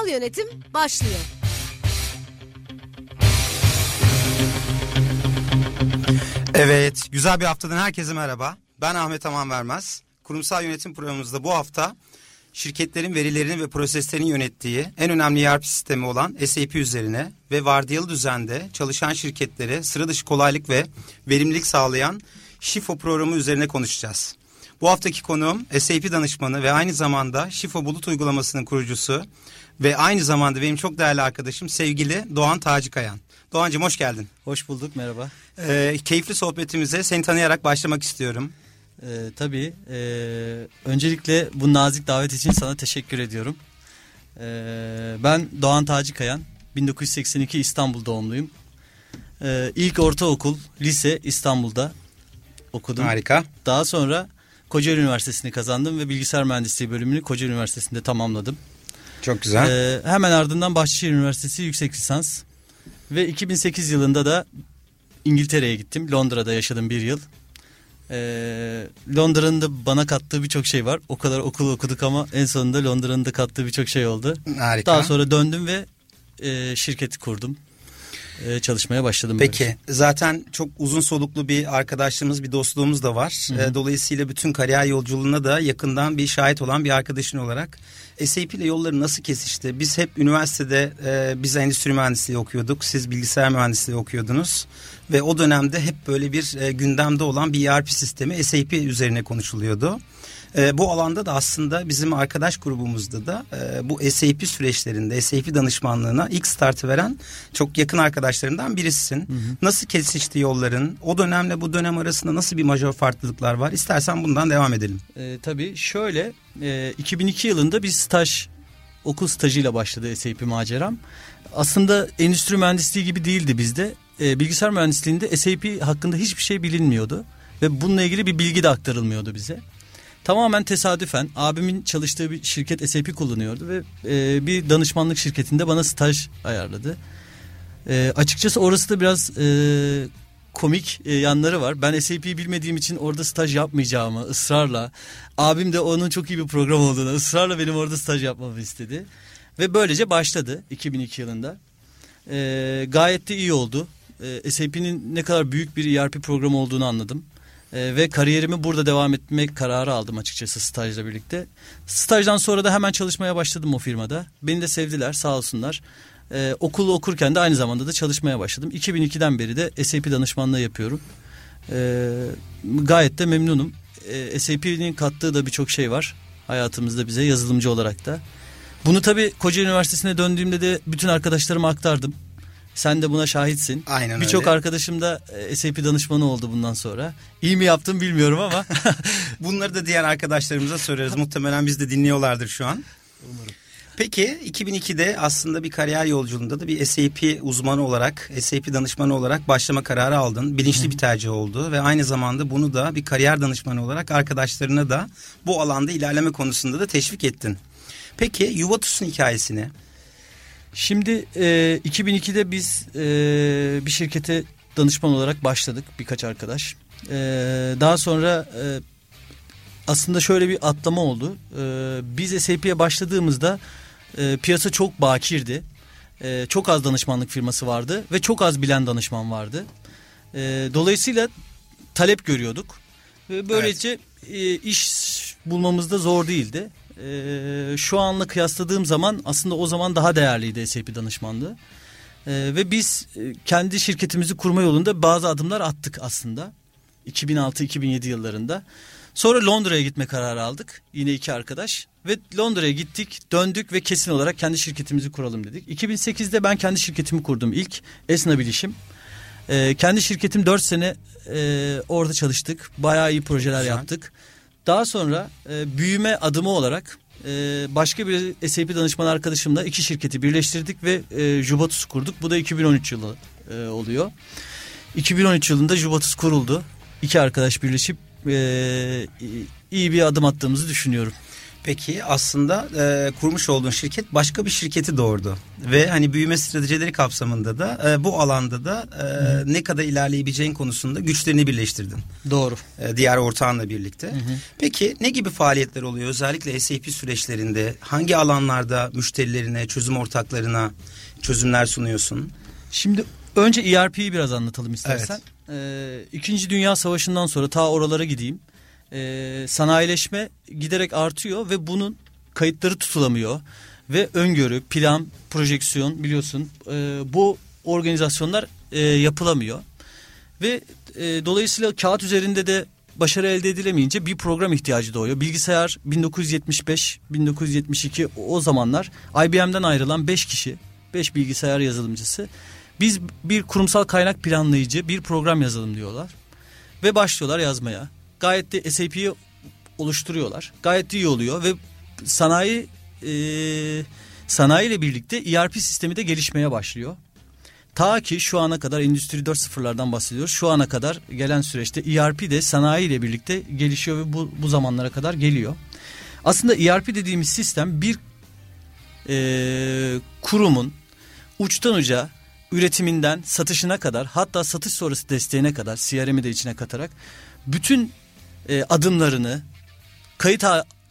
Kurumsal yönetim başlıyor. Evet, güzel bir haftadan herkese merhaba. Ben Ahmet Aman Vermez. Kurumsal yönetim programımızda bu hafta şirketlerin verilerini ve proseslerini yönettiği en önemli ERP sistemi olan SAP üzerine ve vardiyalı düzende çalışan şirketlere sıra dışı kolaylık ve verimlilik sağlayan Şifo programı üzerine konuşacağız. Bu haftaki konuğum SAP danışmanı ve aynı zamanda Şifo Bulut uygulamasının kurucusu ve aynı zamanda benim çok değerli arkadaşım sevgili Doğan Tacikayan. Doğancığım hoş geldin. Hoş bulduk merhaba. Ee, keyifli sohbetimize seni tanıyarak başlamak istiyorum. Ee, tabii e, öncelikle bu nazik davet için sana teşekkür ediyorum. Ee, ben Doğan Tacikayan 1982 İstanbul doğumluyum. Ee, ilk ortaokul, lise İstanbul'da okudum. Harika. Daha sonra Kocaeli Üniversitesi'ni kazandım ve bilgisayar mühendisliği bölümünü Kocaeli Üniversitesi'nde tamamladım. Çok güzel. Ee, hemen ardından Bahçeşehir Üniversitesi yüksek lisans ve 2008 yılında da İngiltere'ye gittim. Londra'da yaşadım bir yıl. Ee, Londra'nın da bana kattığı birçok şey var. O kadar okul okuduk ama en sonunda Londra'nın da kattığı birçok şey oldu. Harika. Daha sonra döndüm ve e, şirketi kurdum. E, çalışmaya başladım. Peki böylece. zaten çok uzun soluklu bir arkadaşlığımız bir dostluğumuz da var. Hı hı. Ee, Dolayısıyla bütün kariyer yolculuğuna da yakından bir şahit olan bir arkadaşın olarak SAP ile yolları nasıl kesişti? Biz hep üniversitede e, biz endüstri mühendisliği okuyorduk. Siz bilgisayar mühendisliği okuyordunuz. Ve o dönemde hep böyle bir e, gündemde olan bir ERP sistemi SAP üzerine konuşuluyordu. E, bu alanda da aslında bizim arkadaş grubumuzda da e, bu SAP süreçlerinde SAP danışmanlığına ilk startı veren çok yakın arkadaşlarından birisin. Nasıl kesişti yolların? O dönemle bu dönem arasında nasıl bir majör farklılıklar var? İstersen bundan devam edelim. E, tabii şöyle e, 2002 yılında bir staj okul stajıyla başladı SAP maceram. Aslında endüstri mühendisliği gibi değildi bizde. E, bilgisayar mühendisliğinde SAP hakkında hiçbir şey bilinmiyordu. Ve bununla ilgili bir bilgi de aktarılmıyordu bize. Tamamen tesadüfen abimin çalıştığı bir şirket SAP kullanıyordu ve e, bir danışmanlık şirketinde bana staj ayarladı. E, açıkçası orası da biraz e, komik e, yanları var. Ben SAP'yi bilmediğim için orada staj yapmayacağımı ısrarla abim de onun çok iyi bir program olduğunu ısrarla benim orada staj yapmamı istedi. Ve böylece başladı 2002 yılında. E, gayet de iyi oldu. E, SAP'nin ne kadar büyük bir ERP programı olduğunu anladım. E, ve kariyerimi burada devam etmek kararı aldım açıkçası stajla birlikte. Stajdan sonra da hemen çalışmaya başladım o firmada. Beni de sevdiler sağ olsunlar. Ee, okulu okurken de aynı zamanda da çalışmaya başladım. 2002'den beri de SAP danışmanlığı yapıyorum. Ee, gayet de memnunum. Ee, SAP'nin kattığı da birçok şey var hayatımızda bize yazılımcı olarak da. Bunu tabii Kocaeli Üniversitesi'ne döndüğümde de bütün arkadaşlarıma aktardım. Sen de buna şahitsin. Aynen Birçok öyle. arkadaşım da e, SAP danışmanı oldu bundan sonra. İyi mi yaptım bilmiyorum ama. Bunları da diğer arkadaşlarımıza sorarız. Muhtemelen biz de dinliyorlardır şu an. Peki 2002'de aslında bir kariyer yolculuğunda da bir SAP uzmanı olarak, SAP danışmanı olarak başlama kararı aldın. Bilinçli bir tercih oldu ve aynı zamanda bunu da bir kariyer danışmanı olarak arkadaşlarına da bu alanda ilerleme konusunda da teşvik ettin. Peki Yuvatus'un hikayesini Şimdi e, 2002'de biz e, bir şirkete danışman olarak başladık birkaç arkadaş. E, daha sonra e, aslında şöyle bir atlama oldu. E, biz SAP'ye başladığımızda e, piyasa çok bakirdi. E, çok az danışmanlık firması vardı ve çok az bilen danışman vardı. E, dolayısıyla talep görüyorduk. Ve böylece e, iş bulmamız da zor değildi. E, şu anla kıyasladığım zaman aslında o zaman daha değerliydi SAP danışmanlığı. E, ve biz e, kendi şirketimizi kurma yolunda bazı adımlar attık aslında. 2006-2007 yıllarında. Sonra Londra'ya gitme kararı aldık. Yine iki arkadaş. Ve Londra'ya gittik, döndük ve kesin olarak kendi şirketimizi kuralım dedik. 2008'de ben kendi şirketimi kurdum ilk. Esna Bilişim. Ee, kendi şirketim 4 sene e, orada çalıştık. Bayağı iyi projeler Güzel. yaptık. Daha sonra e, büyüme adımı olarak e, başka bir SAP danışman arkadaşımla iki şirketi birleştirdik ve e, Jubatus kurduk. Bu da 2013 yılı e, oluyor. 2013 yılında Jubatus kuruldu. İki arkadaş birleşip e, iyi bir adım attığımızı düşünüyorum. Peki aslında e, kurmuş olduğun şirket başka bir şirketi doğurdu ve hani büyüme stratejileri kapsamında da e, bu alanda da e, ne kadar ilerleyebileceğin konusunda güçlerini birleştirdin. Doğru. E, diğer ortağınla birlikte. Hı hı. Peki ne gibi faaliyetler oluyor özellikle SAP süreçlerinde? Hangi alanlarda müşterilerine, çözüm ortaklarına çözümler sunuyorsun? Şimdi önce ERP'yi biraz anlatalım istersen. Evet. Ee, İkinci Dünya Savaşı'ndan sonra ta oralara gideyim e, sanayileşme giderek artıyor ve bunun kayıtları tutulamıyor. Ve öngörü, plan, projeksiyon biliyorsun e, bu organizasyonlar e, yapılamıyor. Ve e, dolayısıyla kağıt üzerinde de başarı elde edilemeyince bir program ihtiyacı doğuyor. Bilgisayar 1975, 1972 o zamanlar IBM'den ayrılan 5 kişi, 5 bilgisayar yazılımcısı. Biz bir kurumsal kaynak planlayıcı, bir program yazalım diyorlar. Ve başlıyorlar yazmaya gayet de SAP'yi oluşturuyorlar. Gayet de iyi oluyor ve sanayi e, sanayi ile birlikte ERP sistemi de gelişmeye başlıyor. Ta ki şu ana kadar Endüstri 4.0'lardan bahsediyoruz. Şu ana kadar gelen süreçte ERP de sanayi ile birlikte gelişiyor ve bu, bu zamanlara kadar geliyor. Aslında ERP dediğimiz sistem bir e, kurumun uçtan uca üretiminden satışına kadar hatta satış sonrası desteğine kadar CRM'i de içine katarak bütün e, adımlarını kayıt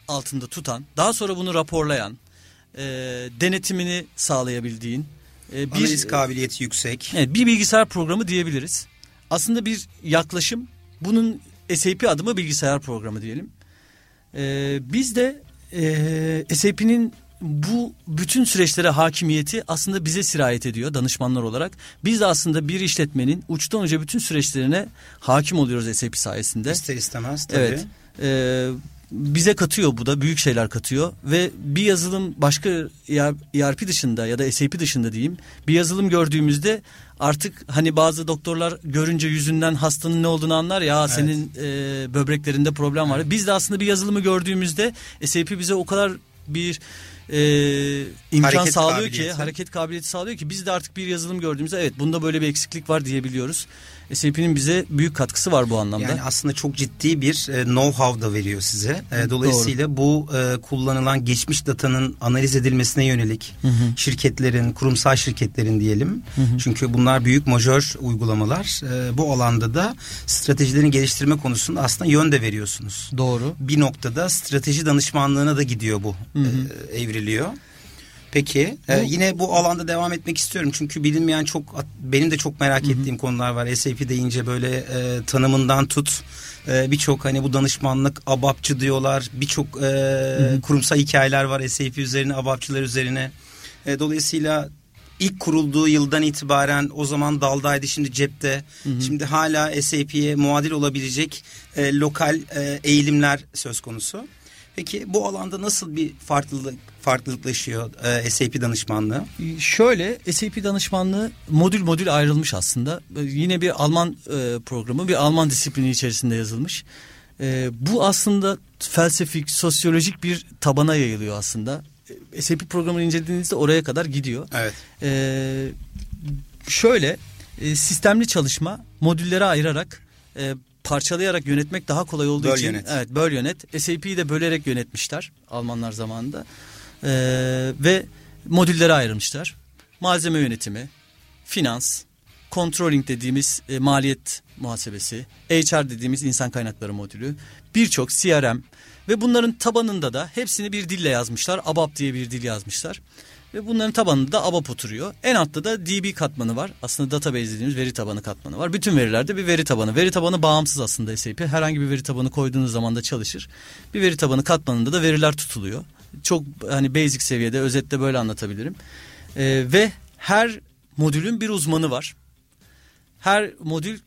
altında tutan, daha sonra bunu raporlayan, e, denetimini sağlayabildiğin e, bir analiz kabiliyeti yüksek. Evet, bir bilgisayar programı diyebiliriz. Aslında bir yaklaşım. Bunun SAP adımı bilgisayar programı diyelim. E, biz de e, SAP'nin bu bütün süreçlere hakimiyeti aslında bize sirayet ediyor danışmanlar olarak. Biz de aslında bir işletmenin uçtan uca bütün süreçlerine hakim oluyoruz SAP sayesinde. İster istemez tabii. Evet. E, bize katıyor bu da büyük şeyler katıyor ve bir yazılım başka ERP dışında ya da SAP dışında diyeyim bir yazılım gördüğümüzde artık hani bazı doktorlar görünce yüzünden hastanın ne olduğunu anlar ya evet. senin e, böbreklerinde problem var. Evet. Biz de aslında bir yazılımı gördüğümüzde SAP bize o kadar bir e, imkan hareket sağlıyor ki hareket kabiliyeti sağlıyor ki biz de artık bir yazılım gördüğümüzde evet bunda böyle bir eksiklik var diyebiliyoruz. SAP'nin bize büyük katkısı var bu anlamda. Yani aslında çok ciddi bir e, know-how da veriyor size. E, dolayısıyla Doğru. bu e, kullanılan geçmiş datanın analiz edilmesine yönelik hı hı. şirketlerin, kurumsal şirketlerin diyelim. Hı hı. Çünkü bunlar büyük majör uygulamalar. Bu alanda da stratejilerini geliştirme konusunda aslında yön de veriyorsunuz. Doğru. Bir noktada strateji danışmanlığına da gidiyor bu. Hı hı. E, evriliyor. Peki bu, e, yine bu alanda devam etmek istiyorum çünkü bilinmeyen çok benim de çok merak hı. ettiğim konular var. SAP deyince böyle e, tanımından tut e, birçok hani bu danışmanlık abapçı diyorlar. Birçok e, kurumsal hikayeler var SAP üzerine abapçılar üzerine. E, dolayısıyla ilk kurulduğu yıldan itibaren o zaman daldaydı şimdi cepte. Hı hı. Şimdi hala SAP'ye muadil olabilecek e, lokal e, eğilimler söz konusu. Peki bu alanda nasıl bir farklılık farklılıklaşıyor e, SAP danışmanlığı? Şöyle SAP danışmanlığı modül modül ayrılmış aslında. E, yine bir Alman e, programı, bir Alman disiplini içerisinde yazılmış. E, bu aslında felsefik, sosyolojik bir tabana yayılıyor aslında. E, SAP programını incelediğinizde oraya kadar gidiyor. Evet. E, şöyle e, sistemli çalışma modüllere ayırarak e, parçalayarak yönetmek daha kolay olduğu böl için yönet. evet böl yönet. SAP'yi de bölerek yönetmişler Almanlar zamanında. Ee, ve modüllere ayrılmışlar. Malzeme yönetimi, finans, controlling dediğimiz e, maliyet muhasebesi, HR dediğimiz insan kaynakları modülü, birçok CRM ve bunların tabanında da hepsini bir dille yazmışlar. ABAP diye bir dil yazmışlar. Ve bunların tabanında da ABAP oturuyor. En altta da DB katmanı var. Aslında database dediğimiz veri tabanı katmanı var. Bütün verilerde bir veri tabanı. Veri tabanı bağımsız aslında SAP. Herhangi bir veri tabanı koyduğunuz zaman da çalışır. Bir veri tabanı katmanında da veriler tutuluyor. Çok hani basic seviyede özetle böyle anlatabilirim. Ee, ve her modülün bir uzmanı var. Her modül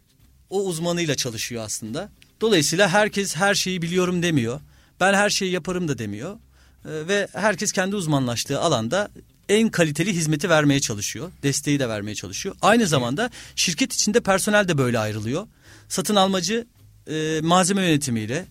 o uzmanıyla çalışıyor aslında. Dolayısıyla herkes her şeyi biliyorum demiyor. Ben her şeyi yaparım da demiyor. Ee, ve herkes kendi uzmanlaştığı alanda en kaliteli hizmeti vermeye çalışıyor. Desteği de vermeye çalışıyor. Aynı zamanda şirket içinde personel de böyle ayrılıyor. Satın almacı e, malzeme yönetimiyle,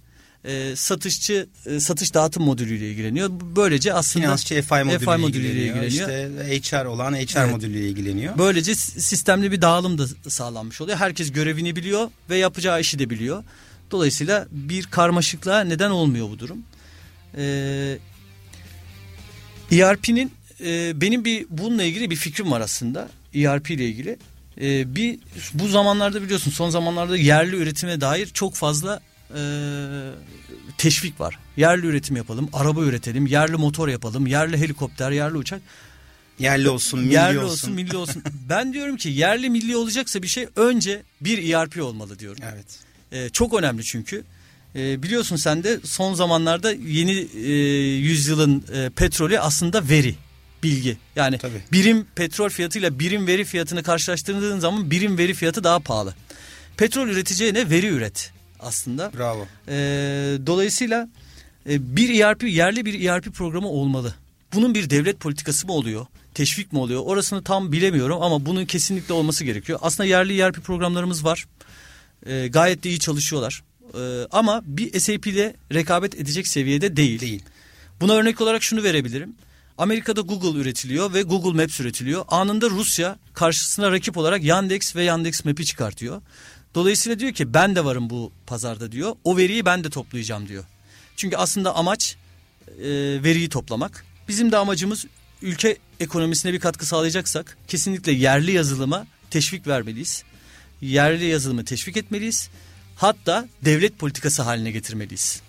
e, satışçı e, satış dağıtım modülüyle ilgileniyor. Böylece aslında finansçı FI modülüyle, FI modülüyle ilgileniyor. ilgileniyor. İşte HR olan HR Evet. modülüyle ilgileniyor. Böylece sistemli bir dağılım da sağlanmış oluyor. Herkes görevini biliyor ve yapacağı işi de biliyor. Dolayısıyla bir karmaşıklığa neden olmuyor bu durum. Ee, ERP'nin e, benim bir bununla ilgili bir fikrim var aslında. ERP ile ilgili. Ee, bir bu zamanlarda biliyorsun son zamanlarda yerli üretime dair çok fazla e, teşvik var. Yerli üretim yapalım, araba üretelim, yerli motor yapalım, yerli helikopter, yerli uçak. Yerli olsun, milli yerli olsun. olsun, milli olsun. ben diyorum ki yerli milli olacaksa bir şey önce bir ERP olmalı diyorum. Evet. Ee, çok önemli çünkü. Ee, biliyorsun sen de son zamanlarda yeni e, yüzyılın e, petrolü aslında veri, bilgi. Yani Tabii. birim petrol fiyatıyla birim veri fiyatını karşılaştırdığın zaman birim veri fiyatı daha pahalı. Petrol üreteceğine veri üret aslında. Bravo. Ee, dolayısıyla e, bir ERP yerli bir ERP programı olmalı. Bunun bir devlet politikası mı oluyor? Teşvik mi oluyor? Orasını tam bilemiyorum ama bunun kesinlikle olması gerekiyor. Aslında yerli ERP programlarımız var. Ee, gayet de iyi çalışıyorlar. Ee, ama bir SAP ile rekabet edecek seviyede değil. Değil. Buna örnek olarak şunu verebilirim. Amerika'da Google üretiliyor ve Google Maps üretiliyor. Anında Rusya karşısına rakip olarak Yandex ve Yandex Map'i çıkartıyor. Dolayısıyla diyor ki ben de varım bu pazarda diyor. O veriyi ben de toplayacağım diyor. Çünkü aslında amaç e, veriyi toplamak. Bizim de amacımız ülke ekonomisine bir katkı sağlayacaksak kesinlikle yerli yazılıma teşvik vermeliyiz. Yerli yazılımı teşvik etmeliyiz. Hatta devlet politikası haline getirmeliyiz.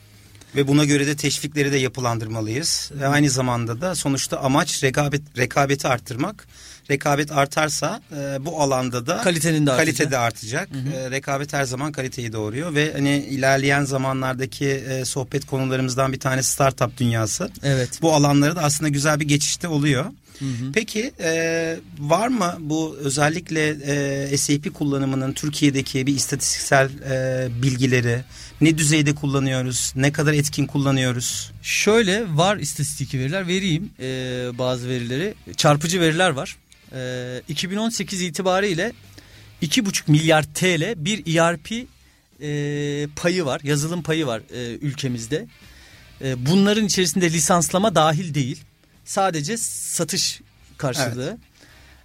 Ve buna göre de teşvikleri de yapılandırmalıyız. Ve aynı zamanda da sonuçta amaç rekabet rekabeti arttırmak. Rekabet artarsa e, bu alanda da Kalitenin de artacak. kalite de artacak. E, rekabet her zaman kaliteyi doğuruyor ve hani ilerleyen zamanlardaki e, sohbet konularımızdan bir tanesi startup dünyası. Evet. Bu alanlara da aslında güzel bir geçişte oluyor. Peki e, var mı bu özellikle e, SAP kullanımının Türkiye'deki bir istatistiksel e, bilgileri ne düzeyde kullanıyoruz, ne kadar etkin kullanıyoruz? Şöyle var istatistik veriler vereyim e, bazı verileri. Çarpıcı veriler var. E, 2018 itibariyle 2,5 milyar TL bir ERP e, payı var. Yazılım payı var e, ülkemizde. E, bunların içerisinde lisanslama dahil değil. Sadece satış karşılığı.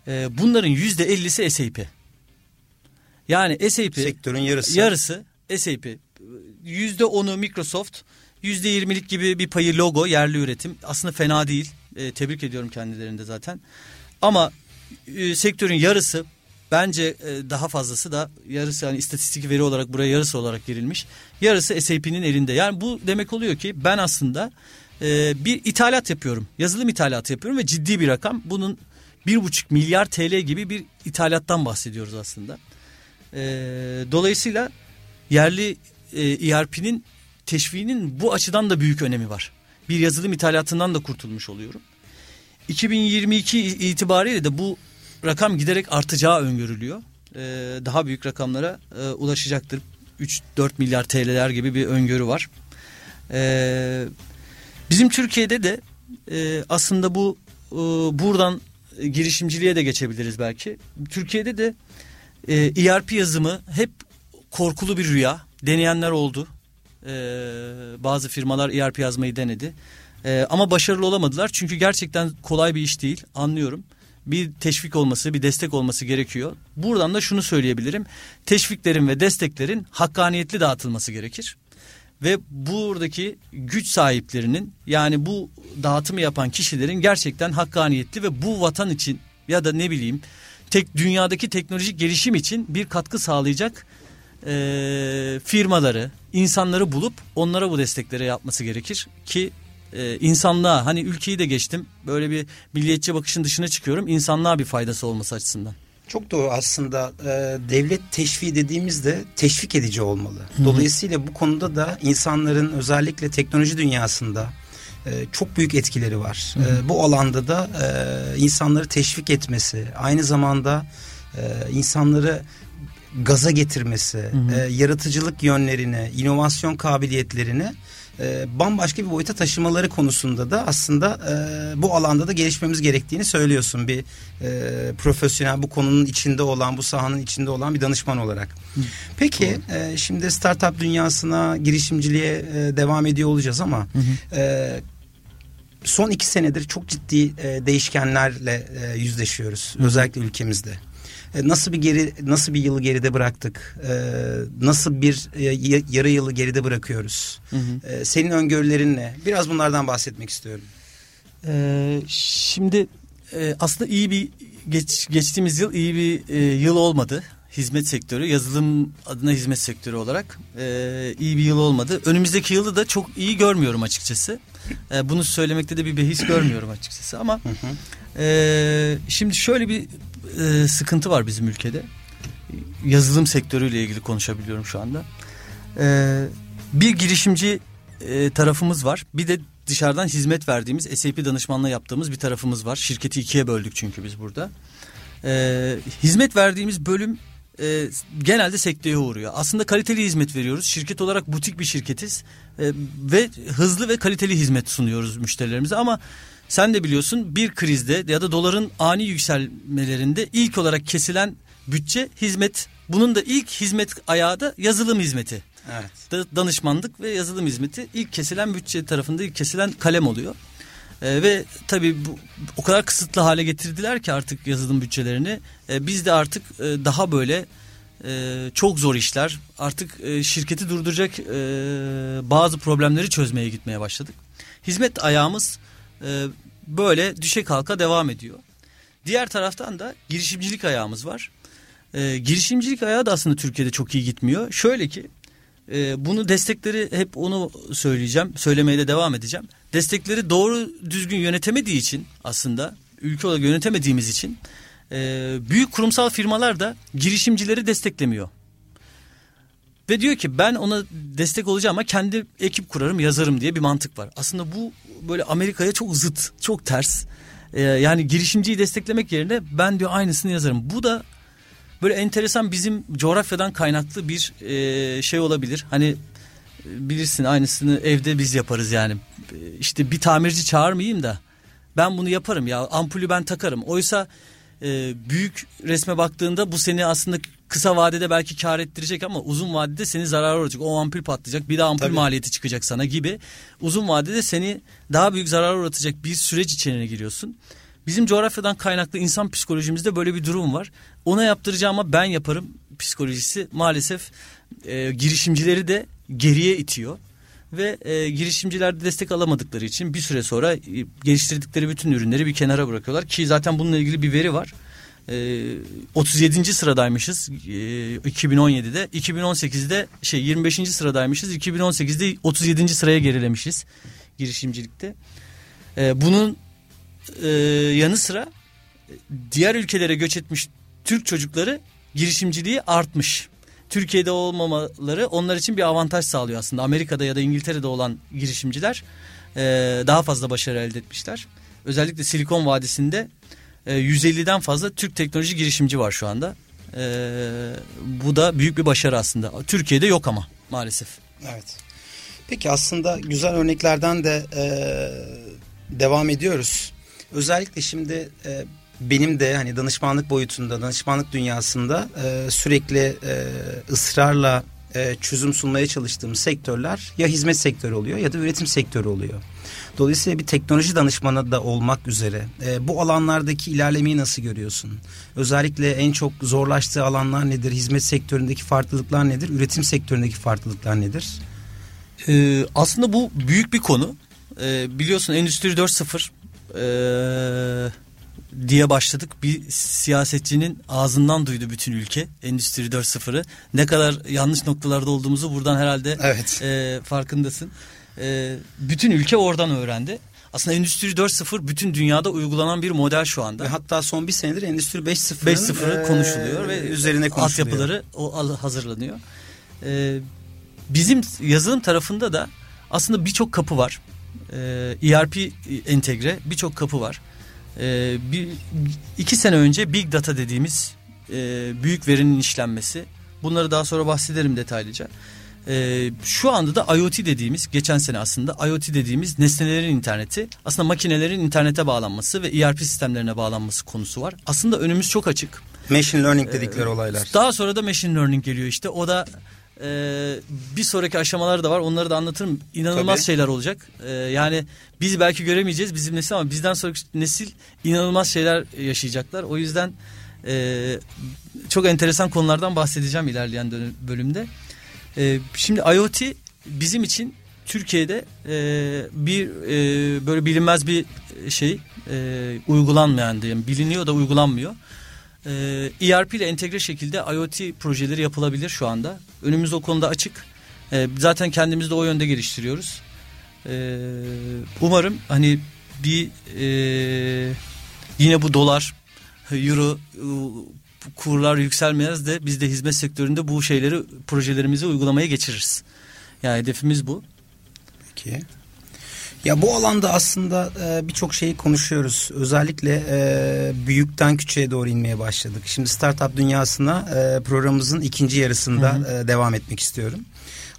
E, bunların %50'si SAP. Yani SAP Sektörün yarısı. Yarısı SAP. Yüzde onu Microsoft. Yüzde yirmilik gibi bir payı logo yerli üretim. Aslında fena değil. E, tebrik ediyorum kendilerini de zaten. Ama e, sektörün yarısı bence e, daha fazlası da yarısı yani istatistik veri olarak buraya yarısı olarak girilmiş. Yarısı SAP'nin elinde. Yani bu demek oluyor ki ben aslında e, bir ithalat yapıyorum. Yazılım ithalatı yapıyorum ve ciddi bir rakam. Bunun bir buçuk milyar TL gibi bir ithalattan bahsediyoruz aslında. E, dolayısıyla yerli e, ERP'nin teşviğinin bu açıdan da büyük önemi var. Bir yazılım ithalatından da kurtulmuş oluyorum. 2022 itibariyle de bu rakam giderek artacağı öngörülüyor. E, daha büyük rakamlara e, ulaşacaktır. 3-4 milyar TL'ler gibi bir öngörü var. E, bizim Türkiye'de de e, aslında bu e, buradan girişimciliğe de geçebiliriz belki. Türkiye'de de e, ERP yazımı hep korkulu bir rüya. Deneyenler oldu. E, bazı firmalar ERP yazmayı denedi. E, ama başarılı olamadılar. Çünkü gerçekten kolay bir iş değil. Anlıyorum. Bir teşvik olması, bir destek olması gerekiyor. Buradan da şunu söyleyebilirim. Teşviklerin ve desteklerin hakkaniyetli dağıtılması gerekir. Ve buradaki güç sahiplerinin yani bu dağıtımı yapan kişilerin gerçekten hakkaniyetli ve bu vatan için ya da ne bileyim tek dünyadaki teknolojik gelişim için bir katkı sağlayacak e, firmaları, insanları bulup onlara bu destekleri yapması gerekir ki e, insanlığa hani ülkeyi de geçtim böyle bir milliyetçi bakışın dışına çıkıyorum insanlığa bir faydası olması açısından. Çok doğru aslında e, devlet teşviği dediğimizde teşvik edici olmalı. Dolayısıyla bu konuda da insanların özellikle teknoloji dünyasında e, çok büyük etkileri var. E, bu alanda da e, insanları teşvik etmesi, aynı zamanda e, insanları gaza getirmesi, e, yaratıcılık yönlerini, inovasyon kabiliyetlerini e, bambaşka bir boyuta taşımaları konusunda da aslında e, bu alanda da gelişmemiz gerektiğini söylüyorsun. Bir e, profesyonel bu konunun içinde olan, bu sahanın içinde olan bir danışman olarak. Peki e, şimdi startup dünyasına, girişimciliğe e, devam ediyor olacağız ama hı hı. E, son iki senedir çok ciddi e, değişkenlerle e, yüzleşiyoruz. Hı. Özellikle ülkemizde. E, nasıl bir geri nasıl bir yılı geride bıraktık? E, nasıl bir e, yarı yılı geride bırakıyoruz? Hı hı. Senin öngörülerin ne? Biraz bunlardan bahsetmek istiyorum. E, şimdi aslında iyi bir geç, geçtiğimiz yıl iyi bir e, yıl olmadı hizmet sektörü, yazılım adına hizmet sektörü olarak e, iyi bir yıl olmadı. Önümüzdeki yılı da çok iyi görmüyorum açıkçası. E, bunu söylemekte de bir behis görmüyorum açıkçası ama e, şimdi şöyle bir e, sıkıntı var bizim ülkede. Yazılım sektörüyle ilgili konuşabiliyorum şu anda. E, bir girişimci e, tarafımız var. Bir de dışarıdan hizmet verdiğimiz SAP danışmanlığı yaptığımız bir tarafımız var. Şirketi ikiye böldük çünkü biz burada. E, hizmet verdiğimiz bölüm e, genelde sekteye uğruyor. Aslında kaliteli hizmet veriyoruz. Şirket olarak butik bir şirketiz e, ve hızlı ve kaliteli hizmet sunuyoruz müşterilerimize ama sen de biliyorsun bir krizde ya da doların ani yükselmelerinde ilk olarak kesilen bütçe hizmet. Bunun da ilk hizmet ayağı da yazılım hizmeti. Evet. danışmanlık ve yazılım hizmeti ilk kesilen bütçe tarafında ilk kesilen kalem oluyor. E, ve tabii bu o kadar kısıtlı hale getirdiler ki artık yazılım bütçelerini. E, biz de artık e, daha böyle e, çok zor işler artık e, şirketi durduracak e, bazı problemleri çözmeye gitmeye başladık. Hizmet ayağımız e, böyle düşe kalka devam ediyor. Diğer taraftan da girişimcilik ayağımız var. E, girişimcilik ayağı da aslında Türkiye'de çok iyi gitmiyor. Şöyle ki e, bunu destekleri hep onu söyleyeceğim. Söylemeye de devam edeceğim. Destekleri doğru düzgün yönetemediği için aslında ülke olarak yönetemediğimiz için e, büyük kurumsal firmalar da girişimcileri desteklemiyor. Ve diyor ki ben ona destek olacağım ama kendi ekip kurarım yazarım diye bir mantık var. Aslında bu böyle Amerika'ya çok zıt, çok ters. Ee, yani girişimciyi desteklemek yerine ben diyor aynısını yazarım. Bu da böyle enteresan bizim coğrafyadan kaynaklı bir e, şey olabilir. Hani bilirsin aynısını evde biz yaparız yani. İşte bir tamirci çağırmayayım da ben bunu yaparım ya ampulü ben takarım. Oysa e, büyük resme baktığında bu seni aslında kısa vadede belki kar ettirecek ama uzun vadede seni zarar olacak. O ampul patlayacak bir de ampul Tabii. maliyeti çıkacak sana gibi. Uzun vadede seni daha büyük zarar uğratacak bir süreç içine giriyorsun. Bizim coğrafyadan kaynaklı insan psikolojimizde böyle bir durum var. Ona yaptıracağıma ben yaparım psikolojisi maalesef e, girişimcileri de geriye itiyor. Ve e, girişimciler de destek alamadıkları için bir süre sonra e, geliştirdikleri bütün ürünleri bir kenara bırakıyorlar. Ki zaten bununla ilgili bir veri var. E, 37. sıradaymışız e, 2017'de. 2018'de şey 25. sıradaymışız. 2018'de 37. sıraya gerilemişiz girişimcilikte. E, bunun e, yanı sıra diğer ülkelere göç etmiş Türk çocukları girişimciliği artmış. Türkiye'de olmamaları onlar için bir avantaj sağlıyor aslında. Amerika'da ya da İngiltere'de olan girişimciler e, daha fazla başarı elde etmişler. Özellikle Silikon Vadisi'nde e, 150'den fazla Türk teknoloji girişimci var şu anda. E, bu da büyük bir başarı aslında. Türkiye'de yok ama maalesef. Evet. Peki aslında güzel örneklerden de e, devam ediyoruz. Özellikle şimdi e, benim de hani danışmanlık boyutunda, danışmanlık dünyasında e, sürekli e, ısrarla e, çözüm sunmaya çalıştığım sektörler ya hizmet sektörü oluyor ya da üretim sektörü oluyor. Dolayısıyla bir teknoloji danışmanı da olmak üzere e, bu alanlardaki ilerlemeyi nasıl görüyorsun? Özellikle en çok zorlaştığı alanlar nedir? Hizmet sektöründeki farklılıklar nedir? Üretim sektöründeki farklılıklar nedir? Ee, aslında bu büyük bir konu. Ee, biliyorsun Endüstri 4.0 ee, diye başladık. Bir siyasetçinin ağzından duydu bütün ülke Endüstri 4.0'ı. Ne kadar yanlış noktalarda olduğumuzu buradan herhalde evet. e, farkındasın. E, bütün ülke oradan öğrendi. Aslında Endüstri 4.0 bütün dünyada uygulanan bir model şu anda. Ve hatta son bir senedir Endüstri 5.0'ın 5.0 e, konuşuluyor ve üzerine konuşuluyor. altyapıları o hazırlanıyor. E, bizim yazılım tarafında da aslında birçok kapı var. E, ERP entegre birçok kapı var. E, bir, iki sene önce Big Data dediğimiz e, büyük verinin işlenmesi. Bunları daha sonra bahsederim detaylıca. Ee, şu anda da IoT dediğimiz geçen sene aslında IoT dediğimiz nesnelerin interneti aslında makinelerin internete bağlanması ve ERP sistemlerine bağlanması konusu var. Aslında önümüz çok açık. Machine learning dedikleri ee, olaylar. Daha sonra da machine learning geliyor işte o da e, bir sonraki aşamalar da var onları da anlatırım. İnanılmaz Tabii. şeyler olacak. E, yani biz belki göremeyeceğiz bizim nesil ama bizden sonraki nesil inanılmaz şeyler yaşayacaklar. O yüzden e, çok enteresan konulardan bahsedeceğim ilerleyen bölümde. E, şimdi IoT bizim için Türkiye'de e, bir e, böyle bilinmez bir şey e, uygulanmayan diyeyim biliniyor da uygulanmıyor. E, ERP ile entegre şekilde IoT projeleri yapılabilir şu anda. Önümüz o konuda açık. E, zaten kendimizi de o yönde geliştiriyoruz. E, umarım hani bir e, yine bu dolar, euro kurlar yükselmez de biz de hizmet sektöründe bu şeyleri projelerimizi uygulamaya geçiririz. Yani hedefimiz bu. Peki. Ya bu alanda aslında e, birçok şeyi konuşuyoruz. Özellikle e, büyükten küçüğe doğru inmeye başladık. Şimdi startup dünyasına e, programımızın ikinci yarısında hı hı. E, devam etmek istiyorum.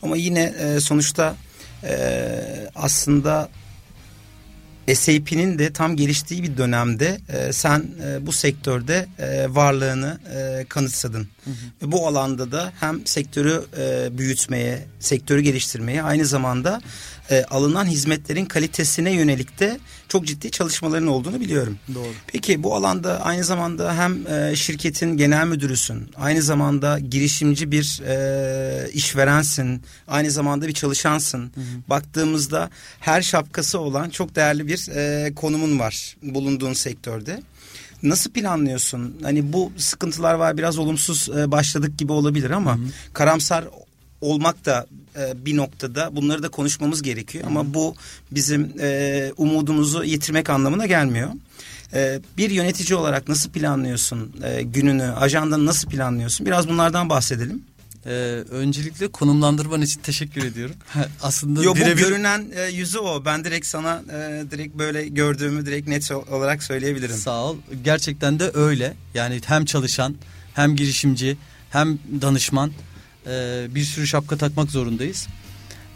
Ama yine e, sonuçta e, aslında SAP'nin de tam geliştiği bir dönemde e, sen e, bu sektörde e, varlığını e, kanıtsadın. Hı hı. Ve bu alanda da hem sektörü e, büyütmeye, sektörü geliştirmeye aynı zamanda e, alınan hizmetlerin kalitesine yönelik de çok ciddi çalışmaların olduğunu biliyorum. Doğru. Peki bu alanda aynı zamanda hem e, şirketin genel müdürüsün, aynı zamanda girişimci bir e, işverensin, aynı zamanda bir çalışansın. Hı hı. Baktığımızda her şapkası olan çok değerli bir e, konumun var bulunduğun sektörde. Nasıl planlıyorsun? Hani bu sıkıntılar var biraz olumsuz e, başladık gibi olabilir ama hı hı. karamsar olmak da e, bir noktada bunları da konuşmamız gerekiyor. Hı. Ama bu bizim e, umudumuzu yitirmek anlamına gelmiyor. Bir yönetici olarak nasıl planlıyorsun gününü, ajandanı nasıl planlıyorsun? Biraz bunlardan bahsedelim. Ee, öncelikle konumlandırman için teşekkür ediyorum. Aslında Yo, bu birebir... görünen e, yüzü o. Ben direkt sana e, direkt böyle gördüğümü direkt net olarak söyleyebilirim. Sağ ol. Gerçekten de öyle. Yani hem çalışan, hem girişimci, hem danışman e, bir sürü şapka takmak zorundayız.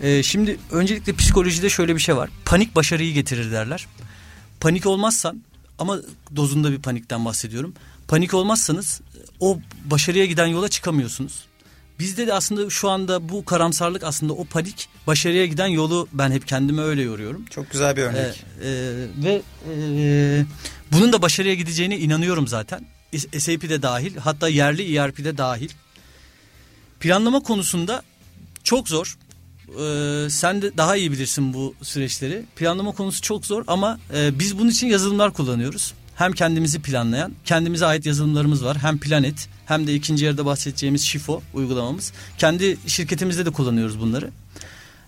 E, şimdi öncelikle psikolojide şöyle bir şey var. Panik başarıyı getirir derler. Panik olmazsan ama dozunda bir panikten bahsediyorum. Panik olmazsanız o başarıya giden yola çıkamıyorsunuz. Bizde de aslında şu anda bu karamsarlık aslında o panik başarıya giden yolu ben hep kendime öyle yoruyorum. Çok güzel bir örnek. Ee, e, ve e, bunun da başarıya gideceğine inanıyorum zaten. SAP'de dahil hatta yerli ERP'de dahil. Planlama konusunda çok zor. Ee, sen de daha iyi bilirsin bu süreçleri. Planlama konusu çok zor ama e, biz bunun için yazılımlar kullanıyoruz. Hem kendimizi planlayan, kendimize ait yazılımlarımız var. Hem Planet hem de ikinci yarıda bahsedeceğimiz Şifo uygulamamız. Kendi şirketimizde de kullanıyoruz bunları.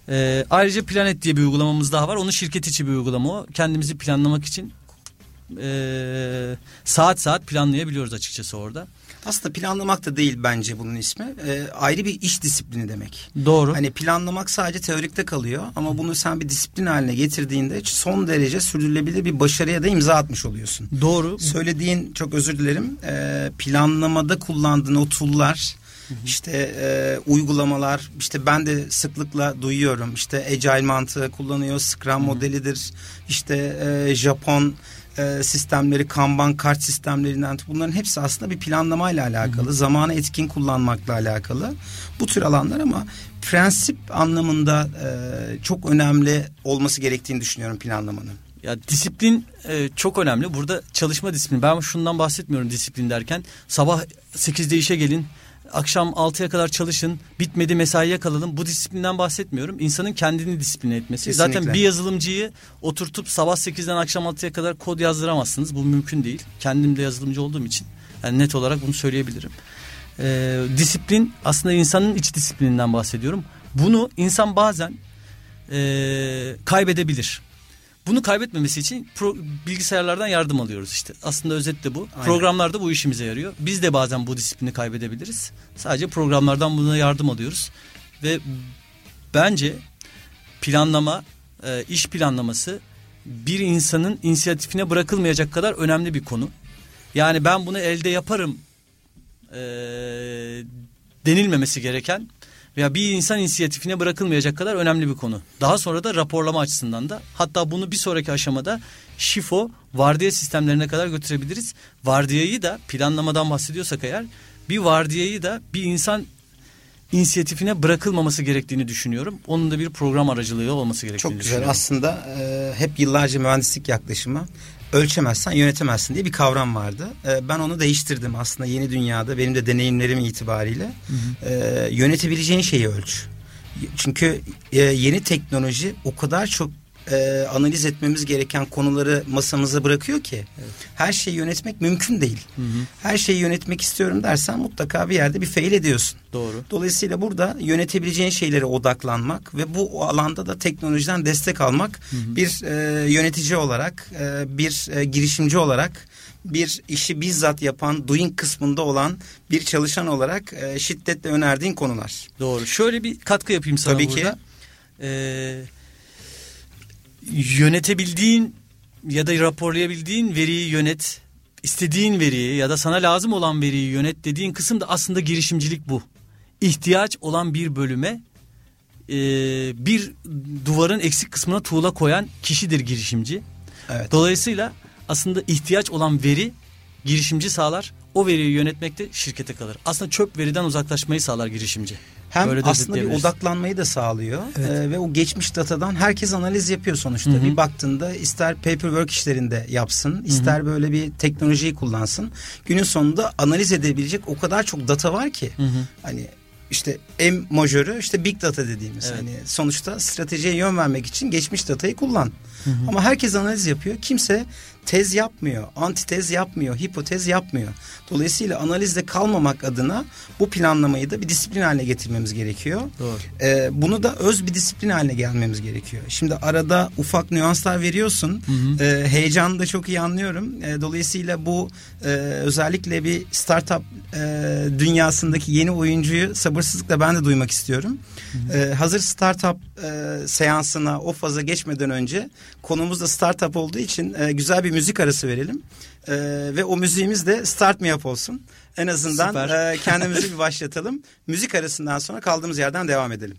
Ee, ayrıca Planet diye bir uygulamamız daha var. Onun şirket içi bir uygulama o. Kendimizi planlamak için e, saat saat planlayabiliyoruz açıkçası orada. Aslında planlamak da değil bence bunun ismi. E, ayrı bir iş disiplini demek. Doğru. Hani planlamak sadece teorikte kalıyor ama bunu sen bir disiplin haline getirdiğinde son derece sürdürülebilir bir başarıya da imza atmış oluyorsun. Doğru. Söylediğin çok özür dilerim. E, planlamada kullandığın o tool'lar işte e, uygulamalar işte ben de sıklıkla duyuyorum işte agile mantığı kullanıyor Scrum modelidir işte e, Japon e, sistemleri, Kanban kart sistemlerinden bunların hepsi aslında bir planlamayla alakalı, hı hı. zamanı etkin kullanmakla alakalı bu tür alanlar ama prensip anlamında e, çok önemli olması gerektiğini düşünüyorum planlamanın. Ya disiplin e, çok önemli. Burada çalışma disiplini. Ben şundan bahsetmiyorum disiplin derken. Sabah 8'de işe gelin akşam 6'ya kadar çalışın, bitmedi mesaiye kalalım. Bu disiplinden bahsetmiyorum. İnsanın kendini disipline etmesi. Kesinlikle. Zaten bir yazılımcıyı oturtup sabah 8'den akşam 6'ya kadar kod yazdıramazsınız. Bu mümkün değil. Kendim de yazılımcı olduğum için yani net olarak bunu söyleyebilirim. Ee, disiplin aslında insanın iç disiplininden bahsediyorum. Bunu insan bazen e, kaybedebilir. Bunu kaybetmemesi için pro, bilgisayarlardan yardım alıyoruz işte. Aslında özetle bu. Aynen. Programlarda bu işimize yarıyor. Biz de bazen bu disiplini kaybedebiliriz. Sadece programlardan buna yardım alıyoruz. Ve bence planlama, e, iş planlaması bir insanın inisiyatifine bırakılmayacak kadar önemli bir konu. Yani ben bunu elde yaparım e, denilmemesi gereken veya bir insan inisiyatifine bırakılmayacak kadar önemli bir konu. Daha sonra da raporlama açısından da hatta bunu bir sonraki aşamada şifo vardiya sistemlerine kadar götürebiliriz. Vardiyayı da planlamadan bahsediyorsak eğer bir vardiyayı da bir insan inisiyatifine bırakılmaması gerektiğini düşünüyorum. Onun da bir program aracılığı olması gerektiğini Çok güzel aslında e, hep yıllarca mühendislik yaklaşımı ölçemezsen yönetemezsin diye bir kavram vardı. E, ben onu değiştirdim aslında yeni dünyada benim de deneyimlerim itibariyle. E, yönetebileceğin şeyi ölç. Çünkü e, yeni teknoloji o kadar çok e, analiz etmemiz gereken konuları masamıza bırakıyor ki her şeyi yönetmek mümkün değil. Her şeyi yönetmek istiyorum dersen mutlaka bir yerde bir fail ediyorsun. Doğru. Dolayısıyla burada yönetebileceğin şeylere odaklanmak ve bu alanda da teknolojiden destek almak bir e, yönetici olarak, e, bir e, girişimci olarak, bir işi bizzat yapan, doing kısmında olan bir çalışan olarak e, şiddetle önerdiğin konular. Doğru. Şöyle bir katkı yapayım sana Tabii ki. burada. Ee, yönetebildiğin ya da raporlayabildiğin veriyi yönet. istediğin veriyi ya da sana lazım olan veriyi yönet dediğin kısım da aslında girişimcilik bu. İhtiyaç olan bir bölüme e, bir duvarın eksik kısmına tuğla koyan kişidir girişimci. Evet. Dolayısıyla aslında ihtiyaç olan veri girişimci sağlar. O veriyi yönetmekte şirkete kalır. Aslında çöp veriden uzaklaşmayı sağlar girişimci. Hem Böyle aslında bir odaklanmayı da sağlıyor Evet. Ee, ve o geçmiş datadan herkes analiz yapıyor sonuçta. Hı hı. Bir baktığında ister paperwork işlerinde yapsın, ister böyle bir teknolojiyi kullansın. Günün sonunda analiz edebilecek o kadar çok data var ki. Hı hı. Hani işte M majörü işte big data dediğimiz. Evet. Hani sonuçta stratejiye yön vermek için geçmiş datayı kullan. Ama herkes analiz yapıyor. Kimse tez yapmıyor, antitez yapmıyor, hipotez yapmıyor. Dolayısıyla analizde kalmamak adına bu planlamayı da bir disiplin haline getirmemiz gerekiyor. Doğru. Ee, bunu da öz bir disiplin haline gelmemiz gerekiyor. Şimdi arada ufak nüanslar veriyorsun. Ee, heyecanı da çok iyi anlıyorum. Ee, dolayısıyla bu e, özellikle bir startup e, dünyasındaki yeni oyuncuyu sabırsızlıkla ben de duymak istiyorum. Ee, hazır startup e, seansına o faza geçmeden önce konumuz da startup olduğu için e, güzel bir müzik arası verelim. E, ve o müziğimiz de Start Me Up olsun. En azından Süper. e, kendimizi bir başlatalım. Müzik arasından sonra kaldığımız yerden devam edelim.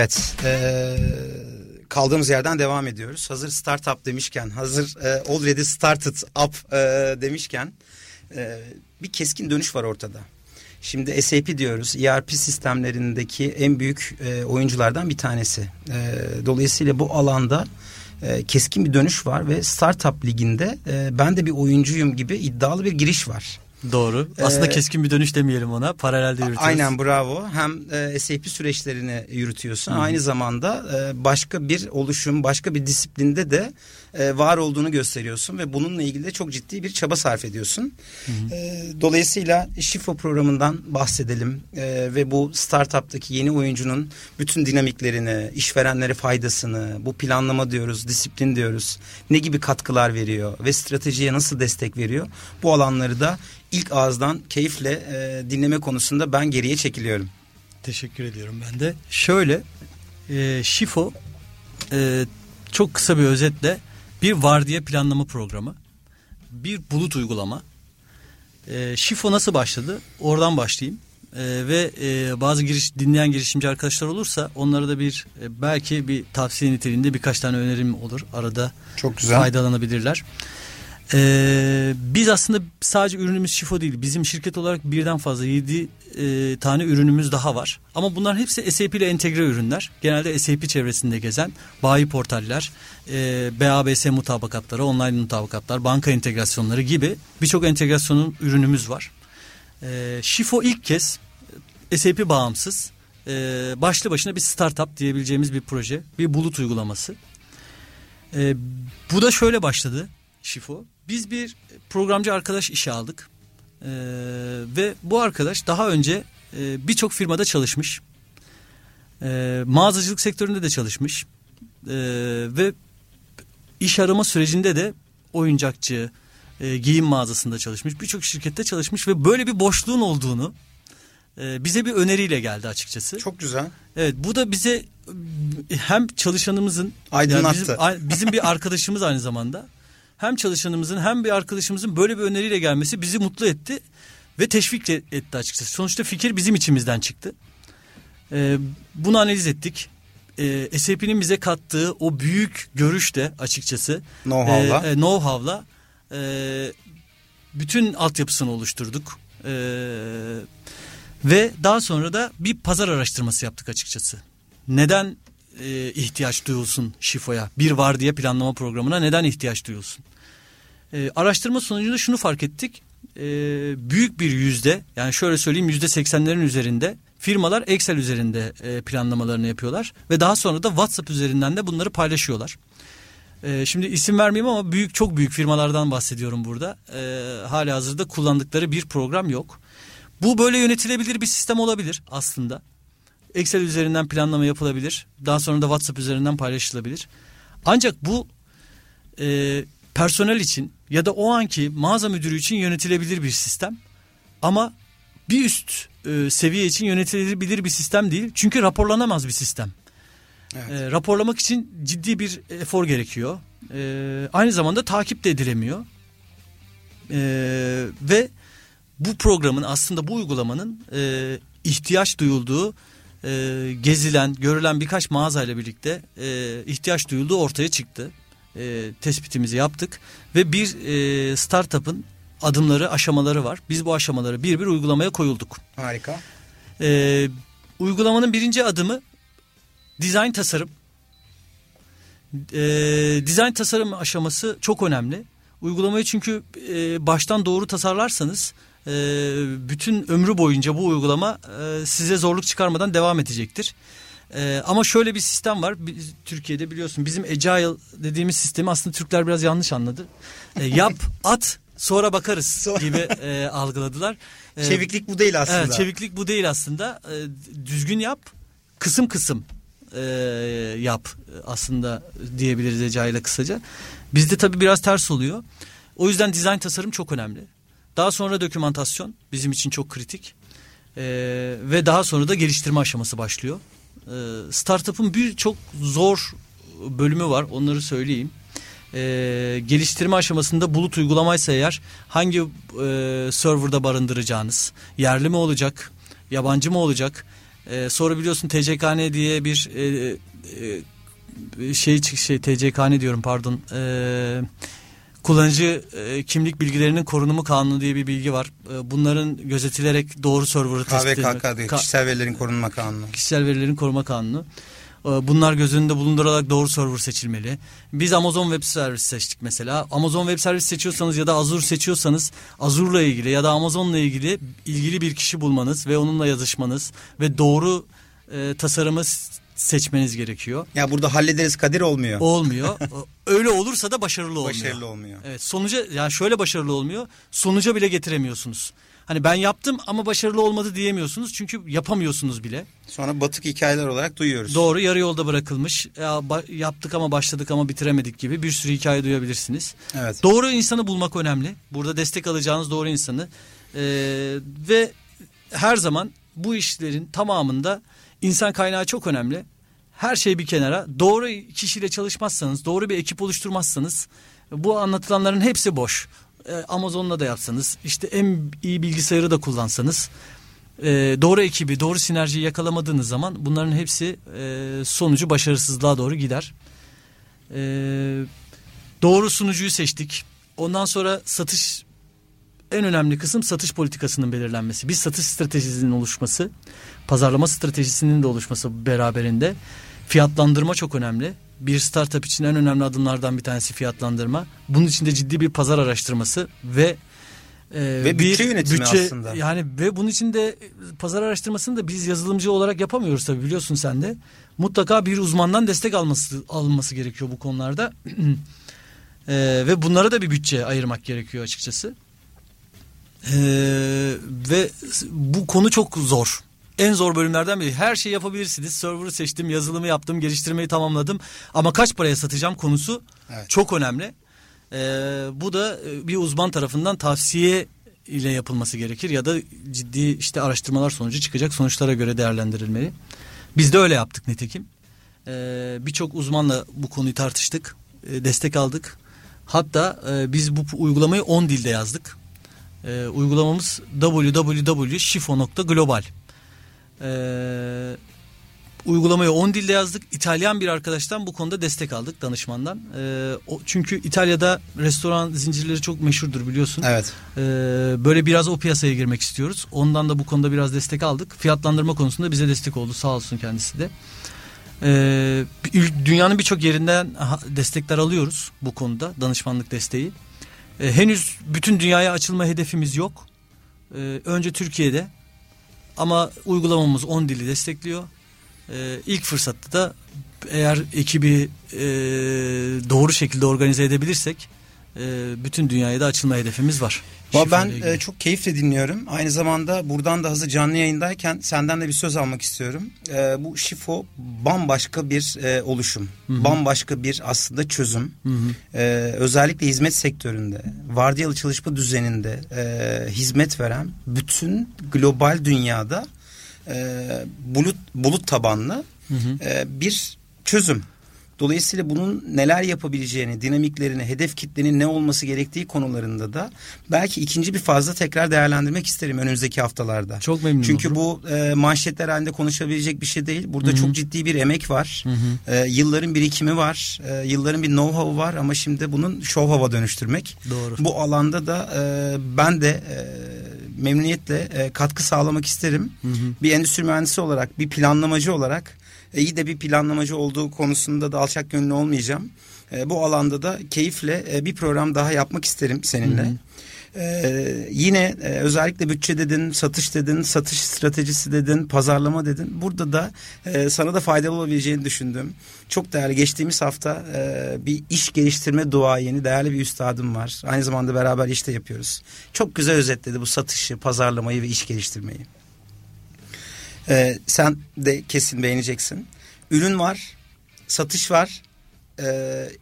Evet. Ee, kaldığımız yerden devam ediyoruz. Hazır startup demişken, hazır e, already started up e, demişken e, bir keskin dönüş var ortada. Şimdi SAP diyoruz. ERP sistemlerindeki en büyük e, oyunculardan bir tanesi. E, dolayısıyla bu alanda e, keskin bir dönüş var ve startup liginde e, ben de bir oyuncuyum gibi iddialı bir giriş var. Doğru. Aslında ee, keskin bir dönüş demeyelim ona. Paralelde yürütüyoruz. Aynen bravo. Hem e, SAP süreçlerini yürütüyorsun. Hı-hı. Aynı zamanda e, başka bir oluşum, başka bir disiplinde de e, var olduğunu gösteriyorsun ve bununla ilgili de çok ciddi bir çaba sarf ediyorsun. E, dolayısıyla Şifo programından bahsedelim e, ve bu startup'taki yeni oyuncunun bütün dinamiklerini, işverenlere faydasını, bu planlama diyoruz, disiplin diyoruz. Ne gibi katkılar veriyor ve stratejiye nasıl destek veriyor? Bu alanları da ilk ağızdan keyifle e, dinleme konusunda ben geriye çekiliyorum. Teşekkür ediyorum ben de. Şöyle e, Şifo e, çok kısa bir özetle bir vardiya planlama programı, bir bulut uygulama. E, Şifo nasıl başladı? Oradan başlayayım. E, ve e, bazı giriş dinleyen girişimci arkadaşlar olursa onlara da bir e, belki bir tavsiye niteliğinde birkaç tane önerim olur. Arada Çok güzel. faydalanabilirler. Ee, biz aslında sadece ürünümüz şifo değil. Bizim şirket olarak birden fazla yedi e, tane ürünümüz daha var. Ama bunlar hepsi SAP ile entegre ürünler. Genelde SAP çevresinde gezen bayi portaller, e, BABS mutabakatları, online mutabakatlar, banka entegrasyonları gibi birçok entegrasyonun ürünümüz var. E, şifo ilk kez SAP bağımsız, e, başlı başına bir startup diyebileceğimiz bir proje, bir bulut uygulaması. E, bu da şöyle başladı şifo. Biz bir programcı arkadaş işe aldık. Ee, ve bu arkadaş daha önce e, birçok firmada çalışmış. E, mağazacılık sektöründe de çalışmış. E, ve iş arama sürecinde de oyuncakçı, e, giyim mağazasında çalışmış. Birçok şirkette çalışmış ve böyle bir boşluğun olduğunu e, bize bir öneriyle geldi açıkçası. Çok güzel. Evet bu da bize hem çalışanımızın aydınlattı. Yani bizim, bizim bir arkadaşımız aynı zamanda hem çalışanımızın hem bir arkadaşımızın böyle bir öneriyle gelmesi bizi mutlu etti ve teşvik etti açıkçası. Sonuçta fikir bizim içimizden çıktı. Ee, bunu analiz ettik. Ee, SAP'nin bize kattığı o büyük görüş de açıkçası know-how'la e, e, know-how'la e, bütün altyapısını oluşturduk. E, ve daha sonra da bir pazar araştırması yaptık açıkçası. Neden e, ihtiyaç duyulsun şifoya? Bir var diye planlama programına neden ihtiyaç duyulsun? E, araştırma sonucunda şunu fark ettik. E, büyük bir yüzde yani şöyle söyleyeyim yüzde seksenlerin üzerinde firmalar Excel üzerinde e, planlamalarını yapıyorlar. Ve daha sonra da WhatsApp üzerinden de bunları paylaşıyorlar. E, şimdi isim vermeyeyim ama büyük çok büyük firmalardan bahsediyorum burada. E, hali hazırda kullandıkları bir program yok. Bu böyle yönetilebilir bir sistem olabilir aslında. Excel üzerinden planlama yapılabilir. Daha sonra da WhatsApp üzerinden paylaşılabilir. Ancak bu e, personel için ya da o anki mağaza müdürü için yönetilebilir bir sistem. Ama bir üst e, seviye için yönetilebilir bir sistem değil. Çünkü raporlanamaz bir sistem. Evet. E, raporlamak için ciddi bir efor gerekiyor. E, aynı zamanda takip de edilemiyor. E, ve bu programın aslında bu uygulamanın e, ihtiyaç duyulduğu e, gezilen, görülen birkaç mağazayla birlikte e, ihtiyaç duyulduğu ortaya çıktı. E, tespitimizi yaptık ve bir e, startup'ın adımları, aşamaları var. Biz bu aşamaları bir bir uygulamaya koyulduk. Harika. E, uygulamanın birinci adımı dizayn tasarım. E, dizayn tasarım aşaması çok önemli. Uygulamayı çünkü e, baştan doğru tasarlarsanız e, bütün ömrü boyunca bu uygulama e, size zorluk çıkarmadan devam edecektir. E, ama şöyle bir sistem var. Biz, Türkiye'de biliyorsun bizim Agile dediğimiz sistemi aslında Türkler biraz yanlış anladı. E, yap, at, sonra bakarız gibi e, algıladılar. E, çeviklik bu değil aslında. Evet, çeviklik bu değil aslında. E, düzgün yap, kısım kısım e, yap aslında diyebiliriz Agile'a kısaca. Bizde tabii biraz ters oluyor. O yüzden dizayn tasarım çok önemli. Daha sonra dokümantasyon bizim için çok kritik. Ee, ve daha sonra da geliştirme aşaması başlıyor. Ee, startup'ın birçok zor bölümü var onları söyleyeyim. Ee, geliştirme aşamasında bulut uygulamaysa eğer hangi e, serverda barındıracağınız, yerli mi olacak, yabancı mı olacak, E, sonra biliyorsun TCKN diye bir e, e, şey şey TCKN diyorum pardon. E, kullanıcı e, kimlik bilgilerinin korunumu kanunu diye bir bilgi var. E, bunların gözetilerek doğru server'ı tespit KVKK diyor. Ka- kişisel verilerin korunma kanunu. Kişisel verilerin koruma kanunu. E, bunlar göz önünde bulundurarak doğru server seçilmeli. Biz Amazon Web Service seçtik mesela. Amazon Web Service seçiyorsanız ya da Azure seçiyorsanız Azure'la ilgili ya da Amazon'la ilgili ilgili bir kişi bulmanız ve onunla yazışmanız ve doğru e, tasarımı seçmeniz gerekiyor. Ya burada hallederiz Kadir olmuyor. Olmuyor. Öyle olursa da başarılı olmuyor. Başarılı olmuyor. Evet sonuca yani şöyle başarılı olmuyor. Sonuca bile getiremiyorsunuz. Hani ben yaptım ama başarılı olmadı diyemiyorsunuz. Çünkü yapamıyorsunuz bile. Sonra batık hikayeler olarak duyuyoruz. Doğru yarı yolda bırakılmış. Ya, yaptık ama başladık ama bitiremedik gibi bir sürü hikaye duyabilirsiniz. Evet. Doğru insanı bulmak önemli. Burada destek alacağınız doğru insanı. Ee, ve her zaman bu işlerin tamamında insan kaynağı çok önemli her şey bir kenara doğru kişiyle çalışmazsanız doğru bir ekip oluşturmazsanız bu anlatılanların hepsi boş. Ee, Amazon'la da yapsanız işte en iyi bilgisayarı da kullansanız e, doğru ekibi doğru sinerjiyi yakalamadığınız zaman bunların hepsi e, sonucu başarısızlığa doğru gider. E, doğru sunucuyu seçtik. Ondan sonra satış en önemli kısım satış politikasının belirlenmesi. Bir satış stratejisinin oluşması, pazarlama stratejisinin de oluşması beraberinde. Fiyatlandırma çok önemli. Bir startup için en önemli adımlardan bir tanesi fiyatlandırma. Bunun için de ciddi bir pazar araştırması ve e, ve bütçe bir yönetimi bütçe, aslında. Yani ve bunun için de pazar araştırmasını da biz yazılımcı olarak yapamıyoruz tabii biliyorsun sen de. Mutlaka bir uzmandan destek alması alınması gerekiyor bu konularda. e, ve bunlara da bir bütçe ayırmak gerekiyor açıkçası. E, ve bu konu çok zor en zor bölümlerden biri. Her şeyi yapabilirsiniz. Server'ı seçtim, yazılımı yaptım, geliştirmeyi tamamladım. Ama kaç paraya satacağım konusu evet. çok önemli. Ee, bu da e, bir uzman tarafından tavsiye ile yapılması gerekir ya da ciddi işte araştırmalar sonucu çıkacak sonuçlara göre değerlendirilmeli. Biz de öyle yaptık nitekim. Ee, Birçok uzmanla bu konuyu tartıştık, e, destek aldık. Hatta e, biz bu uygulamayı 10 dilde yazdık. E, uygulamamız www.shifo.global. Ee, uygulamayı 10 dilde yazdık. İtalyan bir arkadaştan bu konuda destek aldık danışmandan. Ee, o, çünkü İtalya'da restoran zincirleri çok meşhurdur biliyorsun. Evet. Ee, böyle biraz o piyasaya girmek istiyoruz. Ondan da bu konuda biraz destek aldık. Fiyatlandırma konusunda bize destek oldu. Sağ olsun kendisi de. Ee, dünyanın birçok yerinden destekler alıyoruz bu konuda danışmanlık desteği. Ee, henüz bütün dünyaya açılma hedefimiz yok. Ee, önce Türkiye'de ama uygulamamız 10 dili destekliyor. Ee, ilk fırsatta da eğer ekibi e, doğru şekilde organize edebilirsek e, bütün dünyaya da açılma hedefimiz var. Ben e, çok keyifle dinliyorum. Aynı zamanda buradan da hazır canlı yayındayken senden de bir söz almak istiyorum. E, bu şifo bambaşka bir e, oluşum. Hı-hı. Bambaşka bir aslında çözüm. E, özellikle hizmet sektöründe, vardiyalı çalışma düzeninde e, hizmet veren bütün global dünyada e, bulut bulut tabanlı e, bir çözüm. Dolayısıyla bunun neler yapabileceğini, dinamiklerini, hedef kitlenin ne olması gerektiği konularında da belki ikinci bir fazla tekrar değerlendirmek isterim önümüzdeki haftalarda. Çok memnun Çünkü olurum. bu e, manşetler halinde konuşabilecek bir şey değil. Burada Hı-hı. çok ciddi bir emek var. E, yılların birikimi var. E, yılların bir know-how var ama şimdi bunun show hava dönüştürmek. Doğru. Bu alanda da e, ben de e, memnuniyetle e, katkı sağlamak isterim. Hı hı. Bir endüstri mühendisi olarak, bir planlamacı olarak iyi de bir planlamacı olduğu konusunda da alçak gönüllü olmayacağım. E, bu alanda da keyifle e, bir program daha yapmak isterim seninle. Hı hı. Ee, yine e, özellikle bütçe dedin, satış dedin, satış stratejisi dedin, pazarlama dedin. Burada da e, sana da faydalı olabileceğini düşündüm. Çok değerli. Geçtiğimiz hafta e, bir iş geliştirme duayeni, değerli bir üstadım var. Aynı zamanda beraber işte yapıyoruz. Çok güzel özetledi bu satışı, pazarlamayı ve iş geliştirmeyi. Ee, sen de kesin beğeneceksin. Ürün var, satış var, e,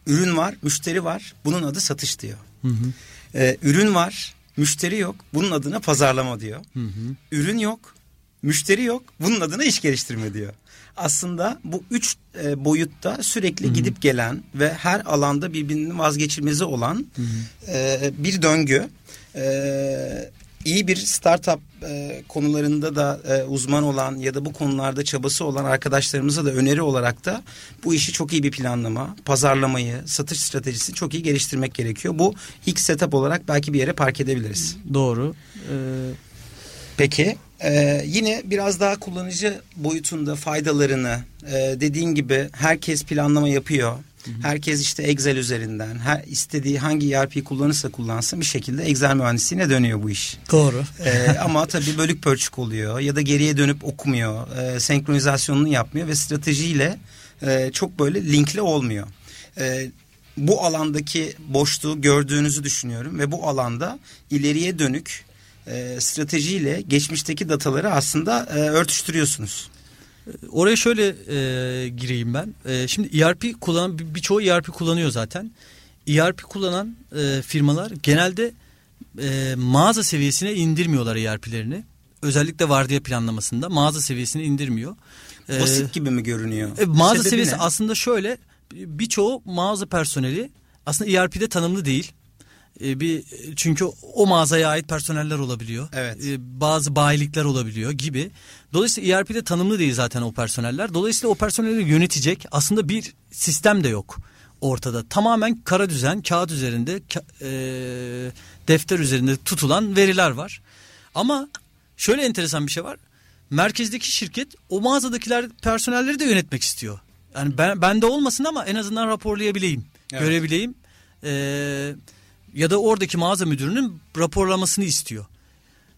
ürün var, müşteri var. Bunun adı satış diyor. Hı hı. Ee, ürün var, müşteri yok. Bunun adına pazarlama diyor. Hı hı. Ürün yok, müşteri yok. Bunun adına iş geliştirme diyor. Aslında bu üç e, boyutta sürekli hı hı. gidip gelen ve her alanda birbirinin vazgeçilmezi olan hı hı. E, bir döngü. E, iyi bir startup e, konularında da e, uzman olan ya da bu konularda çabası olan arkadaşlarımıza da öneri olarak da bu işi çok iyi bir planlama, pazarlamayı, satış stratejisini çok iyi geliştirmek gerekiyor. Bu ilk setup olarak belki bir yere park edebiliriz. Doğru. Ee, Peki e, yine biraz daha kullanıcı boyutunda faydalarını e, dediğin gibi herkes planlama yapıyor. Herkes işte Excel üzerinden her istediği hangi ERP kullanırsa kullansın bir şekilde Excel mühendisliğine dönüyor bu iş. doğru. Ee, ama tabii bölük pörçük oluyor ya da geriye dönüp okumuyor, e, senkronizasyonunu yapmıyor ve stratejiyle e, çok böyle linkli olmuyor. E, bu alandaki boşluğu gördüğünüzü düşünüyorum ve bu alanda ileriye dönük e, stratejiyle geçmişteki dataları aslında e, örtüştürüyorsunuz. Oraya şöyle e, gireyim ben. E, şimdi ERP kullanan bir- birçoğu ERP kullanıyor zaten. ERP kullanan e, firmalar genelde e, mağaza seviyesine indirmiyorlar ERP'lerini. Özellikle vardiya planlamasında mağaza seviyesine indirmiyor. E, Basit gibi mi görünüyor? e, mağaza Sebebi seviyesi ne? aslında şöyle birçoğu mağaza personeli aslında ERP'de tanımlı değil. E, bir çünkü o mağazaya ait personeller olabiliyor. Evet. E, bazı bayilikler olabiliyor gibi. Dolayısıyla ERP'de tanımlı değil zaten o personeller. Dolayısıyla o personeli yönetecek aslında bir sistem de yok ortada. Tamamen kara düzen, kağıt üzerinde, e, defter üzerinde tutulan veriler var. Ama şöyle enteresan bir şey var. Merkezdeki şirket o mağazadakiler personelleri de yönetmek istiyor. Yani ben bende olmasın ama en azından raporlayabileyim, Evet. görebileyim. Ee, ya da oradaki mağaza müdürünün raporlamasını istiyor.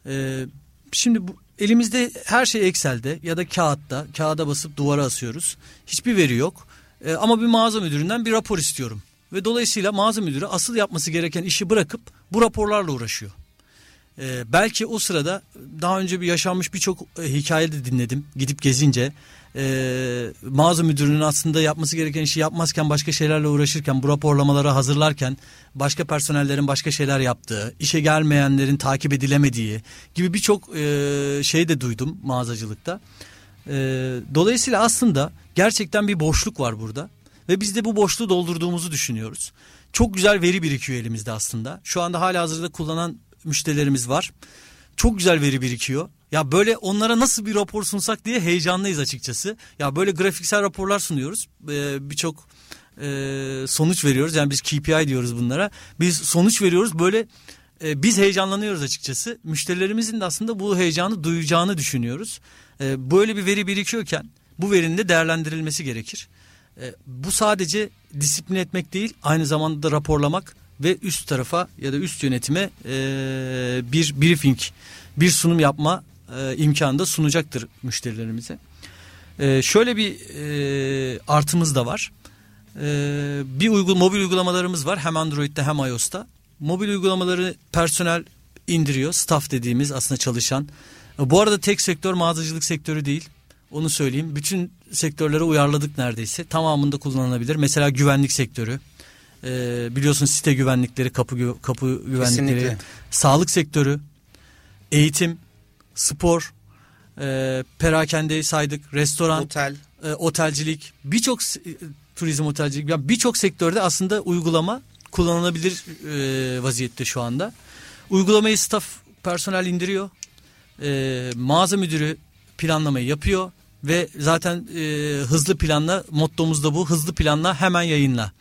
Ee, şimdi bu, elimizde her şey Excel'de ya da kağıtta. Kağıda basıp duvara asıyoruz. Hiçbir veri yok. Ee, ama bir mağaza müdüründen bir rapor istiyorum. Ve dolayısıyla mağaza müdürü asıl yapması gereken işi bırakıp bu raporlarla uğraşıyor. Ee, belki o sırada daha önce bir yaşanmış birçok e, hikaye de dinledim gidip gezince. Ee, mağaza müdürünün aslında yapması gereken işi yapmazken başka şeylerle uğraşırken bu raporlamaları hazırlarken başka personellerin başka şeyler yaptığı, işe gelmeyenlerin takip edilemediği gibi birçok e, şey de duydum mağazacılıkta. Ee, dolayısıyla aslında gerçekten bir boşluk var burada ve biz de bu boşluğu doldurduğumuzu düşünüyoruz. Çok güzel veri birikiyor elimizde aslında. Şu anda hala hazırda kullanan müşterilerimiz var. Çok güzel veri birikiyor. Ya böyle onlara nasıl bir rapor sunsak diye heyecanlıyız açıkçası. Ya böyle grafiksel raporlar sunuyoruz. Ee, Birçok e, sonuç veriyoruz. Yani biz KPI diyoruz bunlara. Biz sonuç veriyoruz. Böyle e, biz heyecanlanıyoruz açıkçası. Müşterilerimizin de aslında bu heyecanı duyacağını düşünüyoruz. E, böyle bir veri birikiyorken bu verinin de değerlendirilmesi gerekir. E, bu sadece disiplin etmek değil, aynı zamanda da raporlamak ve üst tarafa ya da üst yönetime e, bir briefing, bir sunum yapma e, imkanı da sunacaktır müşterilerimize. E, şöyle bir e, artımız da var. E, bir uygul mobil uygulamalarımız var hem Android'de hem iOS'ta. Mobil uygulamaları personel indiriyor, staff dediğimiz aslında çalışan. E, Bu arada tek sektör mağazacılık sektörü değil. Onu söyleyeyim. Bütün sektörlere uyarladık neredeyse. Tamamında kullanılabilir. Mesela güvenlik sektörü. Ee, biliyorsun site güvenlikleri, kapı kapı güvenlikleri, Kesinlikle. sağlık sektörü, eğitim, spor, e, perakendeyi saydık, restoran, Otel. e, otelcilik, birçok e, turizm otelcilik, yani birçok sektörde aslında uygulama kullanılabilir e, vaziyette şu anda. Uygulamayı staff personel indiriyor. E, mağaza müdürü planlamayı yapıyor ve zaten e, hızlı planla mottomuz da bu. Hızlı planla hemen yayınla.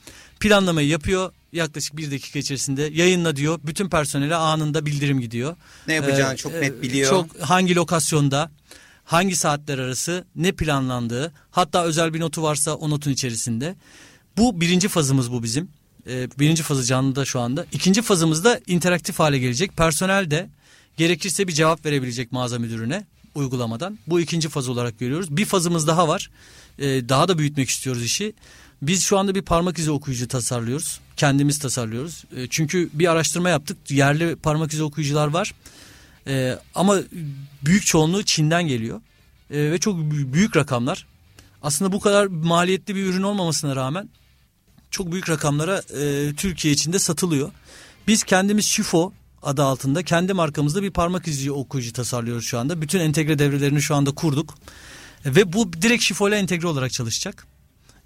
Planlamayı yapıyor yaklaşık bir dakika içerisinde yayınla diyor. Bütün personele anında bildirim gidiyor. Ne yapacağını Ee, çok net biliyor. Çok hangi lokasyonda, hangi saatler arası, ne planlandığı, hatta özel bir notu varsa o notun içerisinde. Bu birinci fazımız bu bizim. Ee, birinci fazı canlıda şu anda. İkinci fazımızda interaktif hale gelecek. Personel de gerekirse bir cevap verebilecek mağaza müdürüne uygulamadan. Bu ikinci faz olarak görüyoruz. Bir fazımız daha var. Ee, daha da büyütmek istiyoruz işi. Biz şu anda bir parmak izi okuyucu tasarlıyoruz. Kendimiz tasarlıyoruz. Ee, çünkü bir araştırma yaptık. Yerli parmak izi okuyucular var. Ee, ama büyük çoğunluğu Çin'den geliyor. Ee, ve çok bü- büyük rakamlar. Aslında bu kadar maliyetli bir ürün olmamasına rağmen çok büyük rakamlara e, Türkiye içinde satılıyor. Biz kendimiz Şifo adı altında kendi markamızda bir parmak izi okuyucu tasarlıyoruz şu anda. Bütün entegre devrelerini şu anda kurduk. E, Ve bu direkt Şifo ile entegre olarak çalışacak.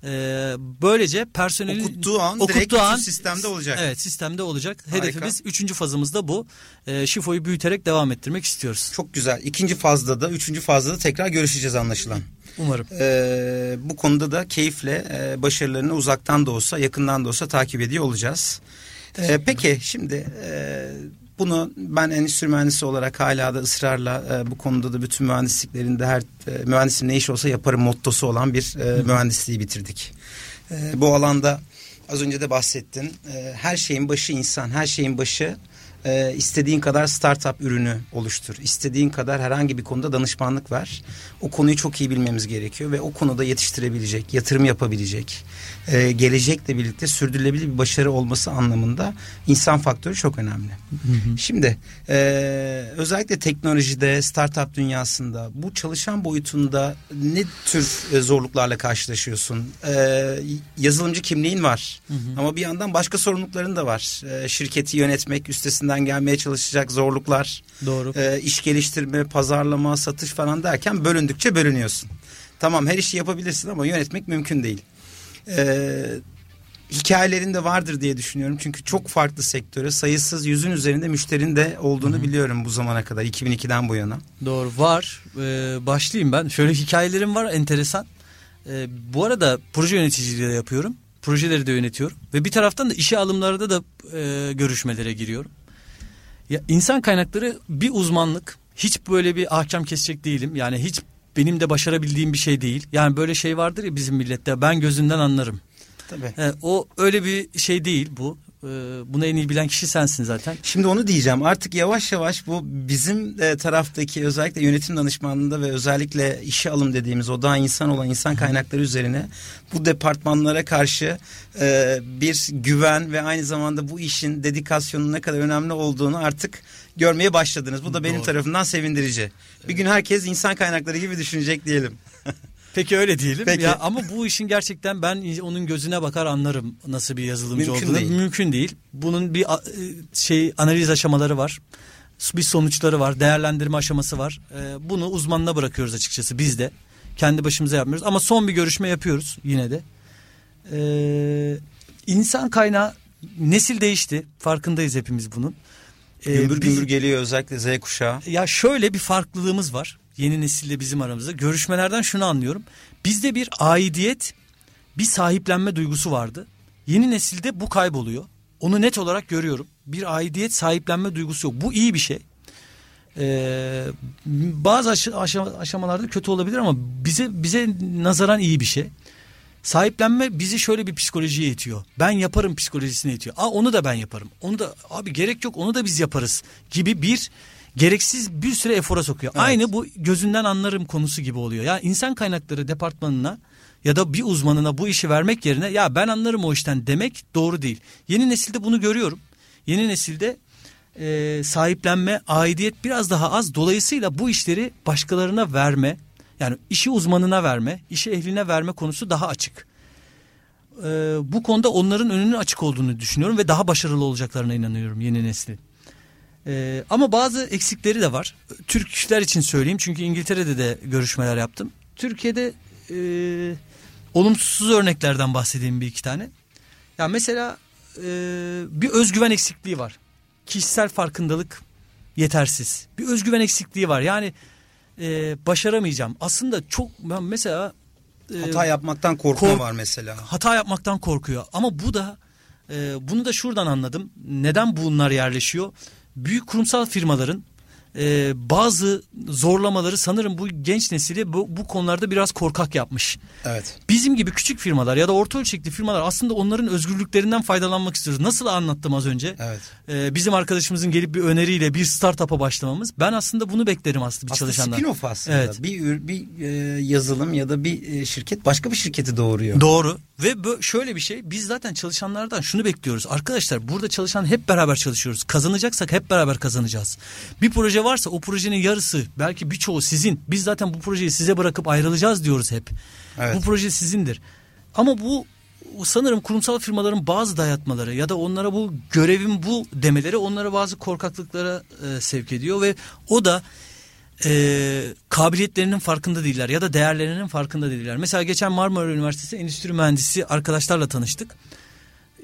E, böylece personelin okuttuğu an okuttuğu direkt an, sistemde olacak. Evet sistemde olacak. Harika. Hedefimiz üçüncü fazımızda bu. E, şifoyu büyüterek devam ettirmek istiyoruz. Çok güzel. İkinci fazda da, üçüncü fazda da tekrar görüşeceğiz anlaşılan. Umarım. Ee, bu konuda da keyifle e, başarılarını uzaktan da olsa, yakından da olsa takip ediyor olacağız. Ee, peki şimdi e, bunu ben endüstri mühendisi olarak hala da ısrarla e, bu konuda da bütün mühendisliklerinde her e, mühendisim ne iş olsa yaparım mottosu olan bir e, mühendisliği bitirdik. E, bu alanda az önce de bahsettin. E, her şeyin başı insan, her şeyin başı e, istediğin kadar startup ürünü oluştur. İstediğin kadar herhangi bir konuda danışmanlık ver. O konuyu çok iyi bilmemiz gerekiyor ve o konuda yetiştirebilecek, yatırım yapabilecek, e, gelecekle birlikte sürdürülebilir bir başarı olması anlamında insan faktörü çok önemli. Şimdi e, özellikle teknolojide, startup dünyasında bu çalışan boyutunda ne tür e, zorluklarla karşılaşıyorsun? E, yazılımcı kimliğin var ama bir yandan başka sorumlulukların da var. E, şirketi yönetmek, üstesinden gelmeye çalışacak zorluklar, Doğru. e, iş geliştirme, pazarlama, satış falan derken bölündükçe bölünüyorsun. Tamam her işi yapabilirsin ama yönetmek mümkün değil. E, hikayelerinde vardır diye düşünüyorum. Çünkü çok farklı sektöre sayısız yüzün üzerinde müşterinin de olduğunu biliyorum bu zamana kadar 2002'den bu yana. Doğru var. Ee, başlayayım ben. Şöyle hikayelerim var enteresan. Ee, bu arada proje yöneticiliği de yapıyorum. Projeleri de yönetiyorum. Ve bir taraftan da işe alımlarda da e, görüşmelere giriyorum. Ya insan kaynakları bir uzmanlık. Hiç böyle bir ahkam kesecek değilim. Yani hiç benim de başarabildiğim bir şey değil. Yani böyle şey vardır ya bizim millette. Ben gözünden anlarım. Tabii. Ee, o öyle bir şey değil bu. Ee, bunu en iyi bilen kişi sensin zaten. Şimdi onu diyeceğim. Artık yavaş yavaş bu bizim e, taraftaki özellikle yönetim danışmanlığında ve özellikle işe alım dediğimiz o daha insan olan insan kaynakları üzerine bu departmanlara karşı e, bir güven ve aynı zamanda bu işin dedikasyonun ne kadar önemli olduğunu artık görmeye başladınız. Bu da benim Doğru. tarafımdan sevindirici. Bir gün herkes insan kaynakları gibi düşünecek diyelim. Peki öyle diyelim. Peki. Ya ama bu işin gerçekten ben onun gözüne bakar anlarım nasıl bir yazılımcı Mümkün olduğunu. değil. Mümkün değil. Bunun bir e, şey analiz aşamaları var. Bir sonuçları var, değerlendirme aşaması var. Ee, bunu uzmanına bırakıyoruz açıkçası biz de. Kendi başımıza yapmıyoruz ama son bir görüşme yapıyoruz yine de. Ee, insan kaynağı nesil değişti. Farkındayız hepimiz bunun. Ee, gümbür biz- gümbür geliyor özellikle Z kuşağı. ya şöyle bir farklılığımız var. Yeni nesille bizim aramızda. Görüşmelerden şunu anlıyorum. Bizde bir aidiyet, bir sahiplenme duygusu vardı. Yeni nesilde bu kayboluyor. Onu net olarak görüyorum. Bir aidiyet, sahiplenme duygusu yok. Bu iyi bir şey. Ee, bazı aşamalarda kötü olabilir ama bize bize nazaran iyi bir şey. Sahiplenme bizi şöyle bir psikolojiye itiyor. Ben yaparım psikolojisine itiyor. Aa onu da ben yaparım. Onu da abi gerek yok onu da biz yaparız gibi bir gereksiz bir süre efora sokuyor. Evet. Aynı bu gözünden anlarım konusu gibi oluyor. Ya insan kaynakları departmanına ya da bir uzmanına bu işi vermek yerine ya ben anlarım o işten demek doğru değil. Yeni nesilde bunu görüyorum. Yeni nesilde e, sahiplenme, aidiyet biraz daha az. Dolayısıyla bu işleri başkalarına verme, yani işi uzmanına verme, işi ehline verme konusu daha açık. E, bu konuda onların önünün açık olduğunu düşünüyorum ve daha başarılı olacaklarına inanıyorum yeni neslin. E, ama bazı eksikleri de var. Türkler için söyleyeyim çünkü İngiltere'de de görüşmeler yaptım. Türkiye'de e, olumsuz örneklerden bahsedeyim bir iki tane. Ya mesela e, bir özgüven eksikliği var. Kişisel farkındalık yetersiz. Bir özgüven eksikliği var. Yani e, başaramayacağım. Aslında çok ben mesela e, Hata yapmaktan korkma kork- var mesela. hata yapmaktan korkuyor. Ama bu da e, bunu da şuradan anladım. Neden bunlar yerleşiyor? Büyük kurumsal firmaların e, bazı zorlamaları sanırım bu genç nesili bu, bu konularda biraz korkak yapmış. Evet. Bizim gibi küçük firmalar ya da orta ölçekli firmalar aslında onların özgürlüklerinden faydalanmak istiyoruz. Nasıl anlattım az önce? Evet. Ee, bizim arkadaşımızın gelip bir öneriyle bir startup'a başlamamız. Ben aslında bunu beklerim aslında bir Aslında çalışandan. spin-off aslında. Evet. Bir, bir e, yazılım ya da bir e, şirket başka bir şirketi doğuruyor. Doğru ve şöyle bir şey biz zaten çalışanlardan şunu bekliyoruz. Arkadaşlar burada çalışan hep beraber çalışıyoruz. Kazanacaksak hep beraber kazanacağız. Bir proje varsa o projenin yarısı belki birçoğu sizin. Biz zaten bu projeyi size bırakıp ayrılacağız diyoruz hep. Evet. Bu proje sizindir. Ama bu sanırım kurumsal firmaların bazı dayatmaları ya da onlara bu görevim bu demeleri onlara bazı korkaklıklara e, sevk ediyor ve o da e, kabiliyetlerinin farkında değiller ya da değerlerinin farkında değiller. Mesela geçen Marmara Üniversitesi Endüstri Mühendisi arkadaşlarla tanıştık.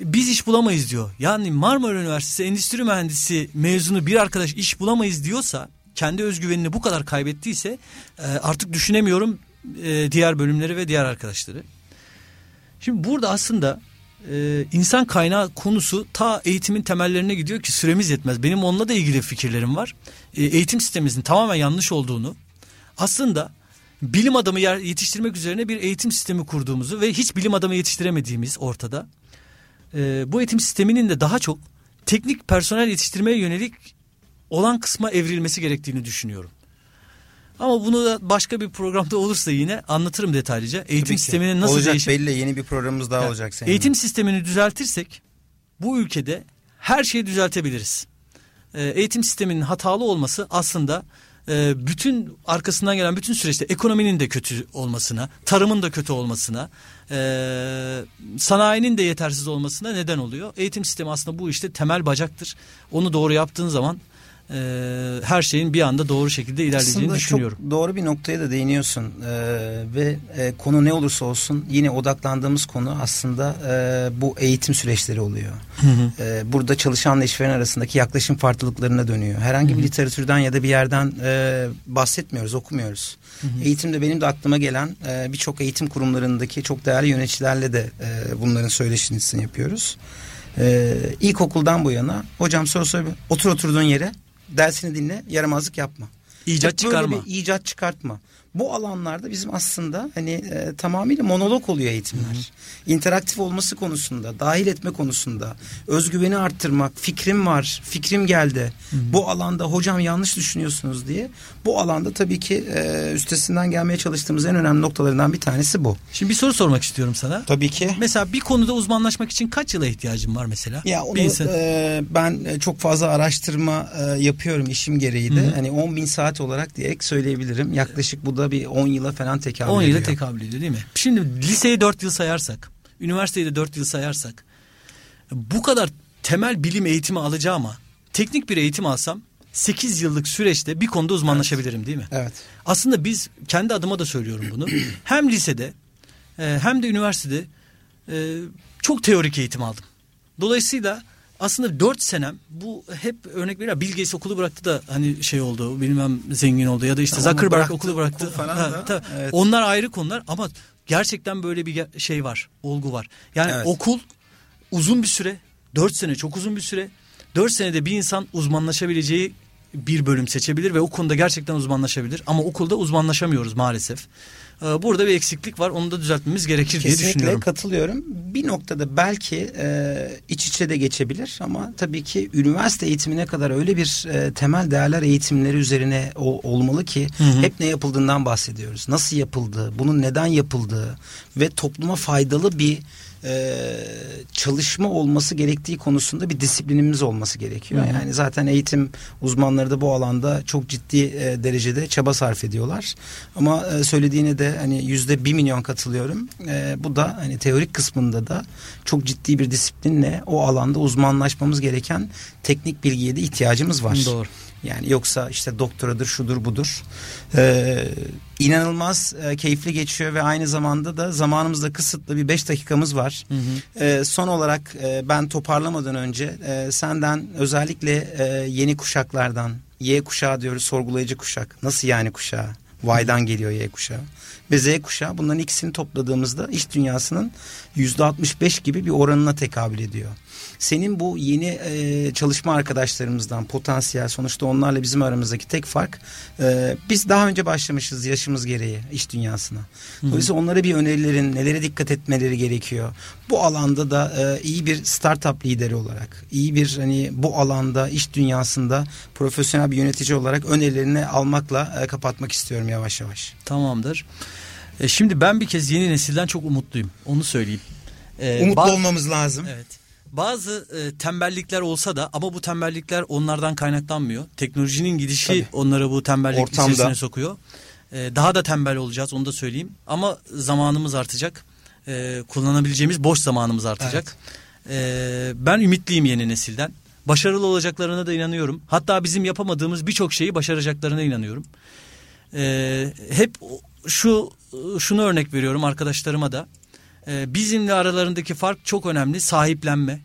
Biz iş bulamayız diyor. Yani Marmara Üniversitesi Endüstri Mühendisi mezunu bir arkadaş iş bulamayız diyorsa kendi özgüvenini bu kadar kaybettiyse e, artık düşünemiyorum e, diğer bölümleri ve diğer arkadaşları. Şimdi burada aslında e, insan kaynağı konusu ta eğitimin temellerine gidiyor ki süremiz yetmez. Benim onunla da ilgili fikirlerim var. Eğitim sistemimizin tamamen yanlış olduğunu aslında bilim adamı yetiştirmek üzerine bir eğitim sistemi kurduğumuzu ve hiç bilim adamı yetiştiremediğimiz ortada. E, bu eğitim sisteminin de daha çok teknik personel yetiştirmeye yönelik olan kısma evrilmesi gerektiğini düşünüyorum. Ama bunu da başka bir programda olursa yine anlatırım detaylıca. Eğitim sisteminin nasıl olacak değişip... belli yeni bir programımız daha yani, olacak senin. Eğitim sistemini düzeltirsek bu ülkede her şeyi düzeltebiliriz. Ee, eğitim sisteminin hatalı olması aslında e, bütün arkasından gelen bütün süreçte ekonominin de kötü olmasına, tarımın da kötü olmasına, e, sanayinin de yetersiz olmasına neden oluyor. Eğitim sistemi aslında bu işte temel bacaktır. Onu doğru yaptığın zaman e, her şeyin bir anda doğru şekilde ilerleyeceğini Aslında düşünüyorum. Çok doğru bir noktaya da değiniyorsun e, ve e, konu ne olursa olsun yine odaklandığımız konu aslında e, bu eğitim süreçleri oluyor. Hı hı. E, burada çalışanla işveren arasındaki yaklaşım farklılıklarına dönüyor. Herhangi bir literatürden ya da bir yerden e, bahsetmiyoruz, okumuyoruz. Hı hı. Eğitimde benim de aklıma gelen e, birçok eğitim kurumlarındaki çok değerli yöneticilerle de e, bunların söyleşisini yapıyoruz. Ee, ilkokuldan bu yana hocam soru sor otur oturduğun yere dersini dinle yaramazlık yapma. İcat çıkarma. Böyle bir icat çıkartma bu alanlarda bizim aslında hani e, tamamıyla monolog oluyor eğitimler. Hı hı. İnteraktif olması konusunda, dahil etme konusunda, özgüveni arttırmak, fikrim var, fikrim geldi. Hı hı. Bu alanda hocam yanlış düşünüyorsunuz diye. Bu alanda tabii ki e, üstesinden gelmeye çalıştığımız en önemli noktalarından bir tanesi bu. Şimdi bir soru sormak istiyorum sana. Tabii ki. Mesela bir konuda uzmanlaşmak için kaç yıla ihtiyacın var mesela? Ya onu, insan... e, ben çok fazla araştırma e, yapıyorum işim gereği de. Hı hı. Hani 10 bin saat olarak diye söyleyebilirim. Yaklaşık bu da bir 10 yıla falan tekabül 10 ediyor. 10 yıla tekabül ediyor değil mi? Şimdi liseyi 4 yıl sayarsak, üniversiteyi de 4 yıl sayarsak bu kadar temel bilim eğitimi alacağıma teknik bir eğitim alsam 8 yıllık süreçte bir konuda uzmanlaşabilirim evet. değil mi? Evet. Aslında biz kendi adıma da söylüyorum bunu. hem lisede e, hem de üniversitede e, çok teorik eğitim aldım. Dolayısıyla aslında dört senem bu hep örnek veriyor. Bill Gates okulu bıraktı da hani şey oldu bilmem zengin oldu ya da işte Zuckerberg bıraktı, okulu bıraktı. Okul falan ha, da, evet. Onlar ayrı konular ama gerçekten böyle bir şey var olgu var. Yani evet. okul uzun bir süre dört sene çok uzun bir süre. Dört senede bir insan uzmanlaşabileceği bir bölüm seçebilir ve o konuda gerçekten uzmanlaşabilir. Ama okulda uzmanlaşamıyoruz maalesef. Ee, burada bir eksiklik var. Onu da düzeltmemiz gerekir Kesinlikle diye düşünüyorum. Kesinlikle katılıyorum. Bir noktada belki e, iç içe de geçebilir ama tabii ki üniversite eğitimine kadar öyle bir e, temel değerler eğitimleri üzerine o, olmalı ki hı hı. hep ne yapıldığından bahsediyoruz. Nasıl yapıldığı, bunun neden yapıldığı ve topluma faydalı bir e, çalışma olması gerektiği konusunda bir disiplinimiz olması gerekiyor. Hı hı. Yani zaten eğitim uzmanları da bu alanda çok ciddi e, derecede çaba sarf ediyorlar. Ama e, söylediğine de hani yüzde bir milyon katılıyorum. E, bu da hani teorik kısmında da çok ciddi bir disiplinle o alanda uzmanlaşmamız gereken teknik bilgiye de ihtiyacımız var. Doğru. Yani yoksa işte doktoradır şudur budur. Ee, inanılmaz e, keyifli geçiyor ve aynı zamanda da zamanımızda kısıtlı bir beş dakikamız var. Hı hı. Ee, son olarak e, ben toparlamadan önce e, senden özellikle e, yeni kuşaklardan Y kuşağı diyoruz sorgulayıcı kuşak. Nasıl yani kuşağı? Y'dan geliyor Y kuşağı. Ve Z kuşağı bunların ikisini topladığımızda iş dünyasının yüzde 65 gibi bir oranına tekabül ediyor. Senin bu yeni e, çalışma arkadaşlarımızdan potansiyel sonuçta onlarla bizim aramızdaki tek fark e, biz daha önce başlamışız yaşımız gereği iş dünyasına. Dolayısıyla onlara bir önerilerin nelere dikkat etmeleri gerekiyor. Bu alanda da e, iyi bir startup lideri olarak, iyi bir hani bu alanda iş dünyasında profesyonel bir yönetici olarak önerilerini almakla e, kapatmak istiyorum yavaş yavaş. Tamamdır. E, şimdi ben bir kez yeni nesilden çok umutluyum. Onu söyleyeyim. E, Umutlu olmamız lazım. Evet. Bazı e, tembellikler olsa da ama bu tembellikler onlardan kaynaklanmıyor. Teknolojinin gidişi Tabii. onları bu tembellik Ortamda. içerisine sokuyor. E, daha da tembel olacağız onu da söyleyeyim. Ama zamanımız artacak. E, kullanabileceğimiz boş zamanımız artacak. Evet. E, ben ümitliyim yeni nesilden. Başarılı olacaklarına da inanıyorum. Hatta bizim yapamadığımız birçok şeyi başaracaklarına inanıyorum. Ee, hep şu şunu örnek veriyorum arkadaşlarıma da. Ee, bizimle aralarındaki fark çok önemli. Sahiplenme.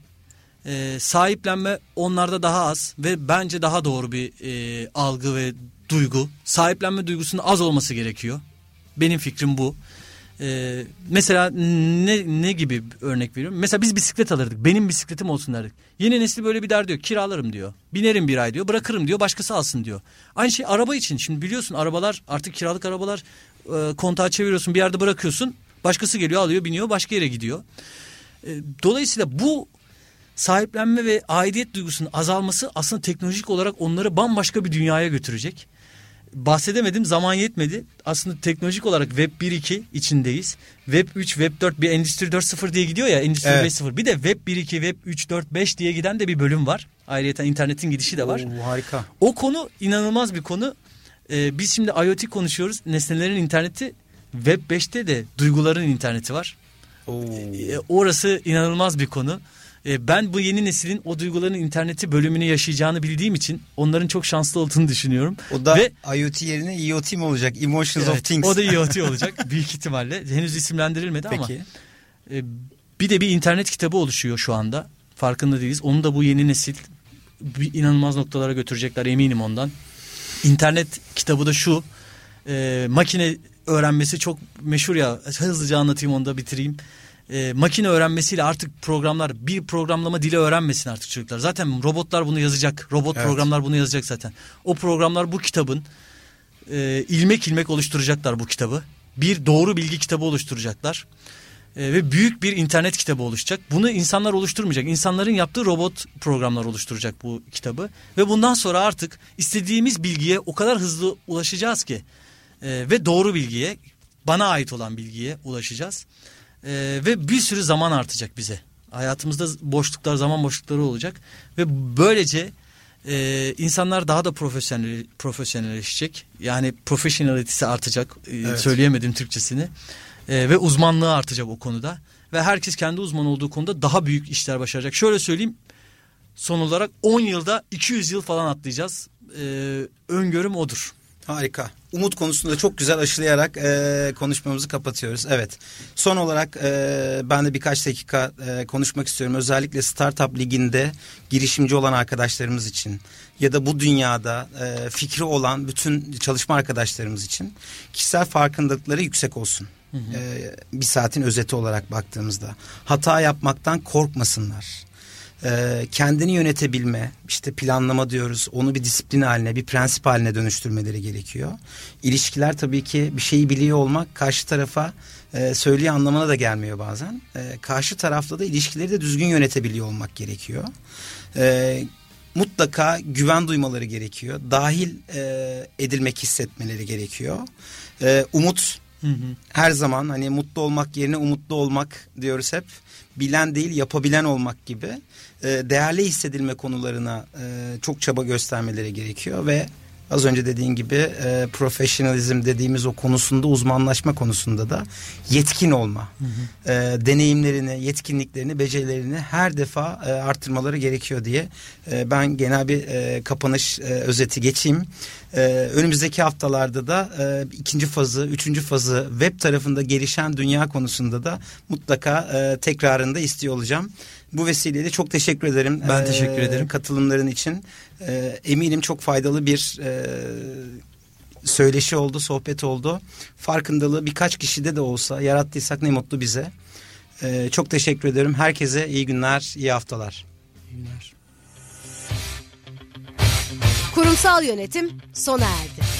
Ee, sahiplenme onlarda daha az ve bence daha doğru bir e, algı ve duygu. Sahiplenme duygusunun az olması gerekiyor. Benim fikrim bu. Ee, mesela ne ne gibi örnek veriyorum? Mesela biz bisiklet alırdık. Benim bisikletim olsun derdik. Yeni nesli böyle bir der diyor. Kiralarım diyor. Binerim bir ay diyor. Bırakırım diyor. Başkası alsın diyor. Aynı şey araba için. Şimdi biliyorsun arabalar artık kiralık arabalar e, kontağı çeviriyorsun. Bir yerde bırakıyorsun. Başkası geliyor alıyor biniyor başka yere gidiyor. E, dolayısıyla bu sahiplenme ve aidiyet duygusunun azalması aslında teknolojik olarak onları bambaşka bir dünyaya götürecek bahsedemedim zaman yetmedi. Aslında teknolojik olarak Web 1.2 içindeyiz. Web 3, Web 4 bir Endüstri 4.0 diye gidiyor ya Endüstri evet. 5.0. Bir de Web 1.2, Web 3, 4, 5 diye giden de bir bölüm var. Ayrıca internetin gidişi de var. Oo, harika. O konu inanılmaz bir konu. Ee, biz şimdi IoT konuşuyoruz. Nesnelerin interneti Web 5'te de duyguların interneti var. Oo. Ee, orası inanılmaz bir konu. E, ben bu yeni neslin o duyguların interneti bölümünü yaşayacağını bildiğim için onların çok şanslı olduğunu düşünüyorum. O da Ve, IoT yerine IoT mi olacak? Emotions evet, of Things. O da IoT olacak büyük ihtimalle. Henüz isimlendirilmedi Peki. ama. E, bir de bir internet kitabı oluşuyor şu anda. Farkında değiliz. Onu da bu yeni nesil bir inanılmaz noktalara götürecekler eminim ondan. İnternet kitabı da şu. E, makine öğrenmesi çok meşhur ya. Hızlıca anlatayım onu da bitireyim e, makine öğrenmesiyle artık programlar bir programlama dili öğrenmesin artık çocuklar. Zaten robotlar bunu yazacak. Robot evet. programlar bunu yazacak zaten. O programlar bu kitabın e, ilmek ilmek oluşturacaklar bu kitabı. Bir doğru bilgi kitabı oluşturacaklar. E, ve büyük bir internet kitabı oluşacak. Bunu insanlar oluşturmayacak. İnsanların yaptığı robot programlar oluşturacak bu kitabı. Ve bundan sonra artık istediğimiz bilgiye o kadar hızlı ulaşacağız ki. E, ve doğru bilgiye, bana ait olan bilgiye ulaşacağız. Ee, ve bir sürü zaman artacak bize. Hayatımızda boşluklar, zaman boşlukları olacak ve böylece e, insanlar daha da profesyonel profesyonelleşecek. Yani profesyonelitesi artacak. E, evet. Söyleyemedim Türkçesini. E, ve uzmanlığı artacak o konuda. Ve herkes kendi uzman olduğu konuda daha büyük işler başaracak. Şöyle söyleyeyim. Son olarak 10 yılda 200 yıl falan atlayacağız. E, öngörüm odur. Harika. Umut konusunda çok güzel aşılayarak e, konuşmamızı kapatıyoruz. Evet. Son olarak e, ben de birkaç dakika e, konuşmak istiyorum. Özellikle Startup Ligi'nde girişimci olan arkadaşlarımız için ya da bu dünyada e, fikri olan bütün çalışma arkadaşlarımız için kişisel farkındalıkları yüksek olsun. Hı hı. E, bir saatin özeti olarak baktığımızda hata yapmaktan korkmasınlar e, kendini yönetebilme, işte planlama diyoruz, onu bir disiplin haline, bir prensip haline dönüştürmeleri gerekiyor. İlişkiler tabii ki bir şeyi biliyor olmak karşı tarafa e, söyleye anlamına da gelmiyor bazen. E, karşı tarafta da ilişkileri de düzgün yönetebiliyor olmak gerekiyor. E, mutlaka güven duymaları gerekiyor. Dahil edilmek hissetmeleri gerekiyor. Umut Hı hı. Her zaman hani mutlu olmak yerine umutlu olmak diyoruz hep. Bilen değil yapabilen olmak gibi e, değerli hissedilme konularına e, çok çaba göstermeleri gerekiyor ve az önce dediğin gibi e, profesyonalizm dediğimiz o konusunda uzmanlaşma konusunda da yetkin olma. Hı hı. E, deneyimlerini, yetkinliklerini, becerilerini her defa e, arttırmaları gerekiyor diye e, ben genel bir e, kapanış e, özeti geçeyim. E, önümüzdeki haftalarda da e, ikinci fazı, üçüncü fazı web tarafında gelişen dünya konusunda da mutlaka e, tekrarında istiyor olacağım. Bu vesileyle çok teşekkür ederim. Ben ee, teşekkür ederim. Katılımların için. Ee, eminim çok faydalı bir e, söyleşi oldu, sohbet oldu. Farkındalığı birkaç kişide de olsa yarattıysak ne mutlu bize. Ee, çok teşekkür ederim. Herkese iyi günler, iyi haftalar. İyi günler. Kurumsal yönetim sona erdi.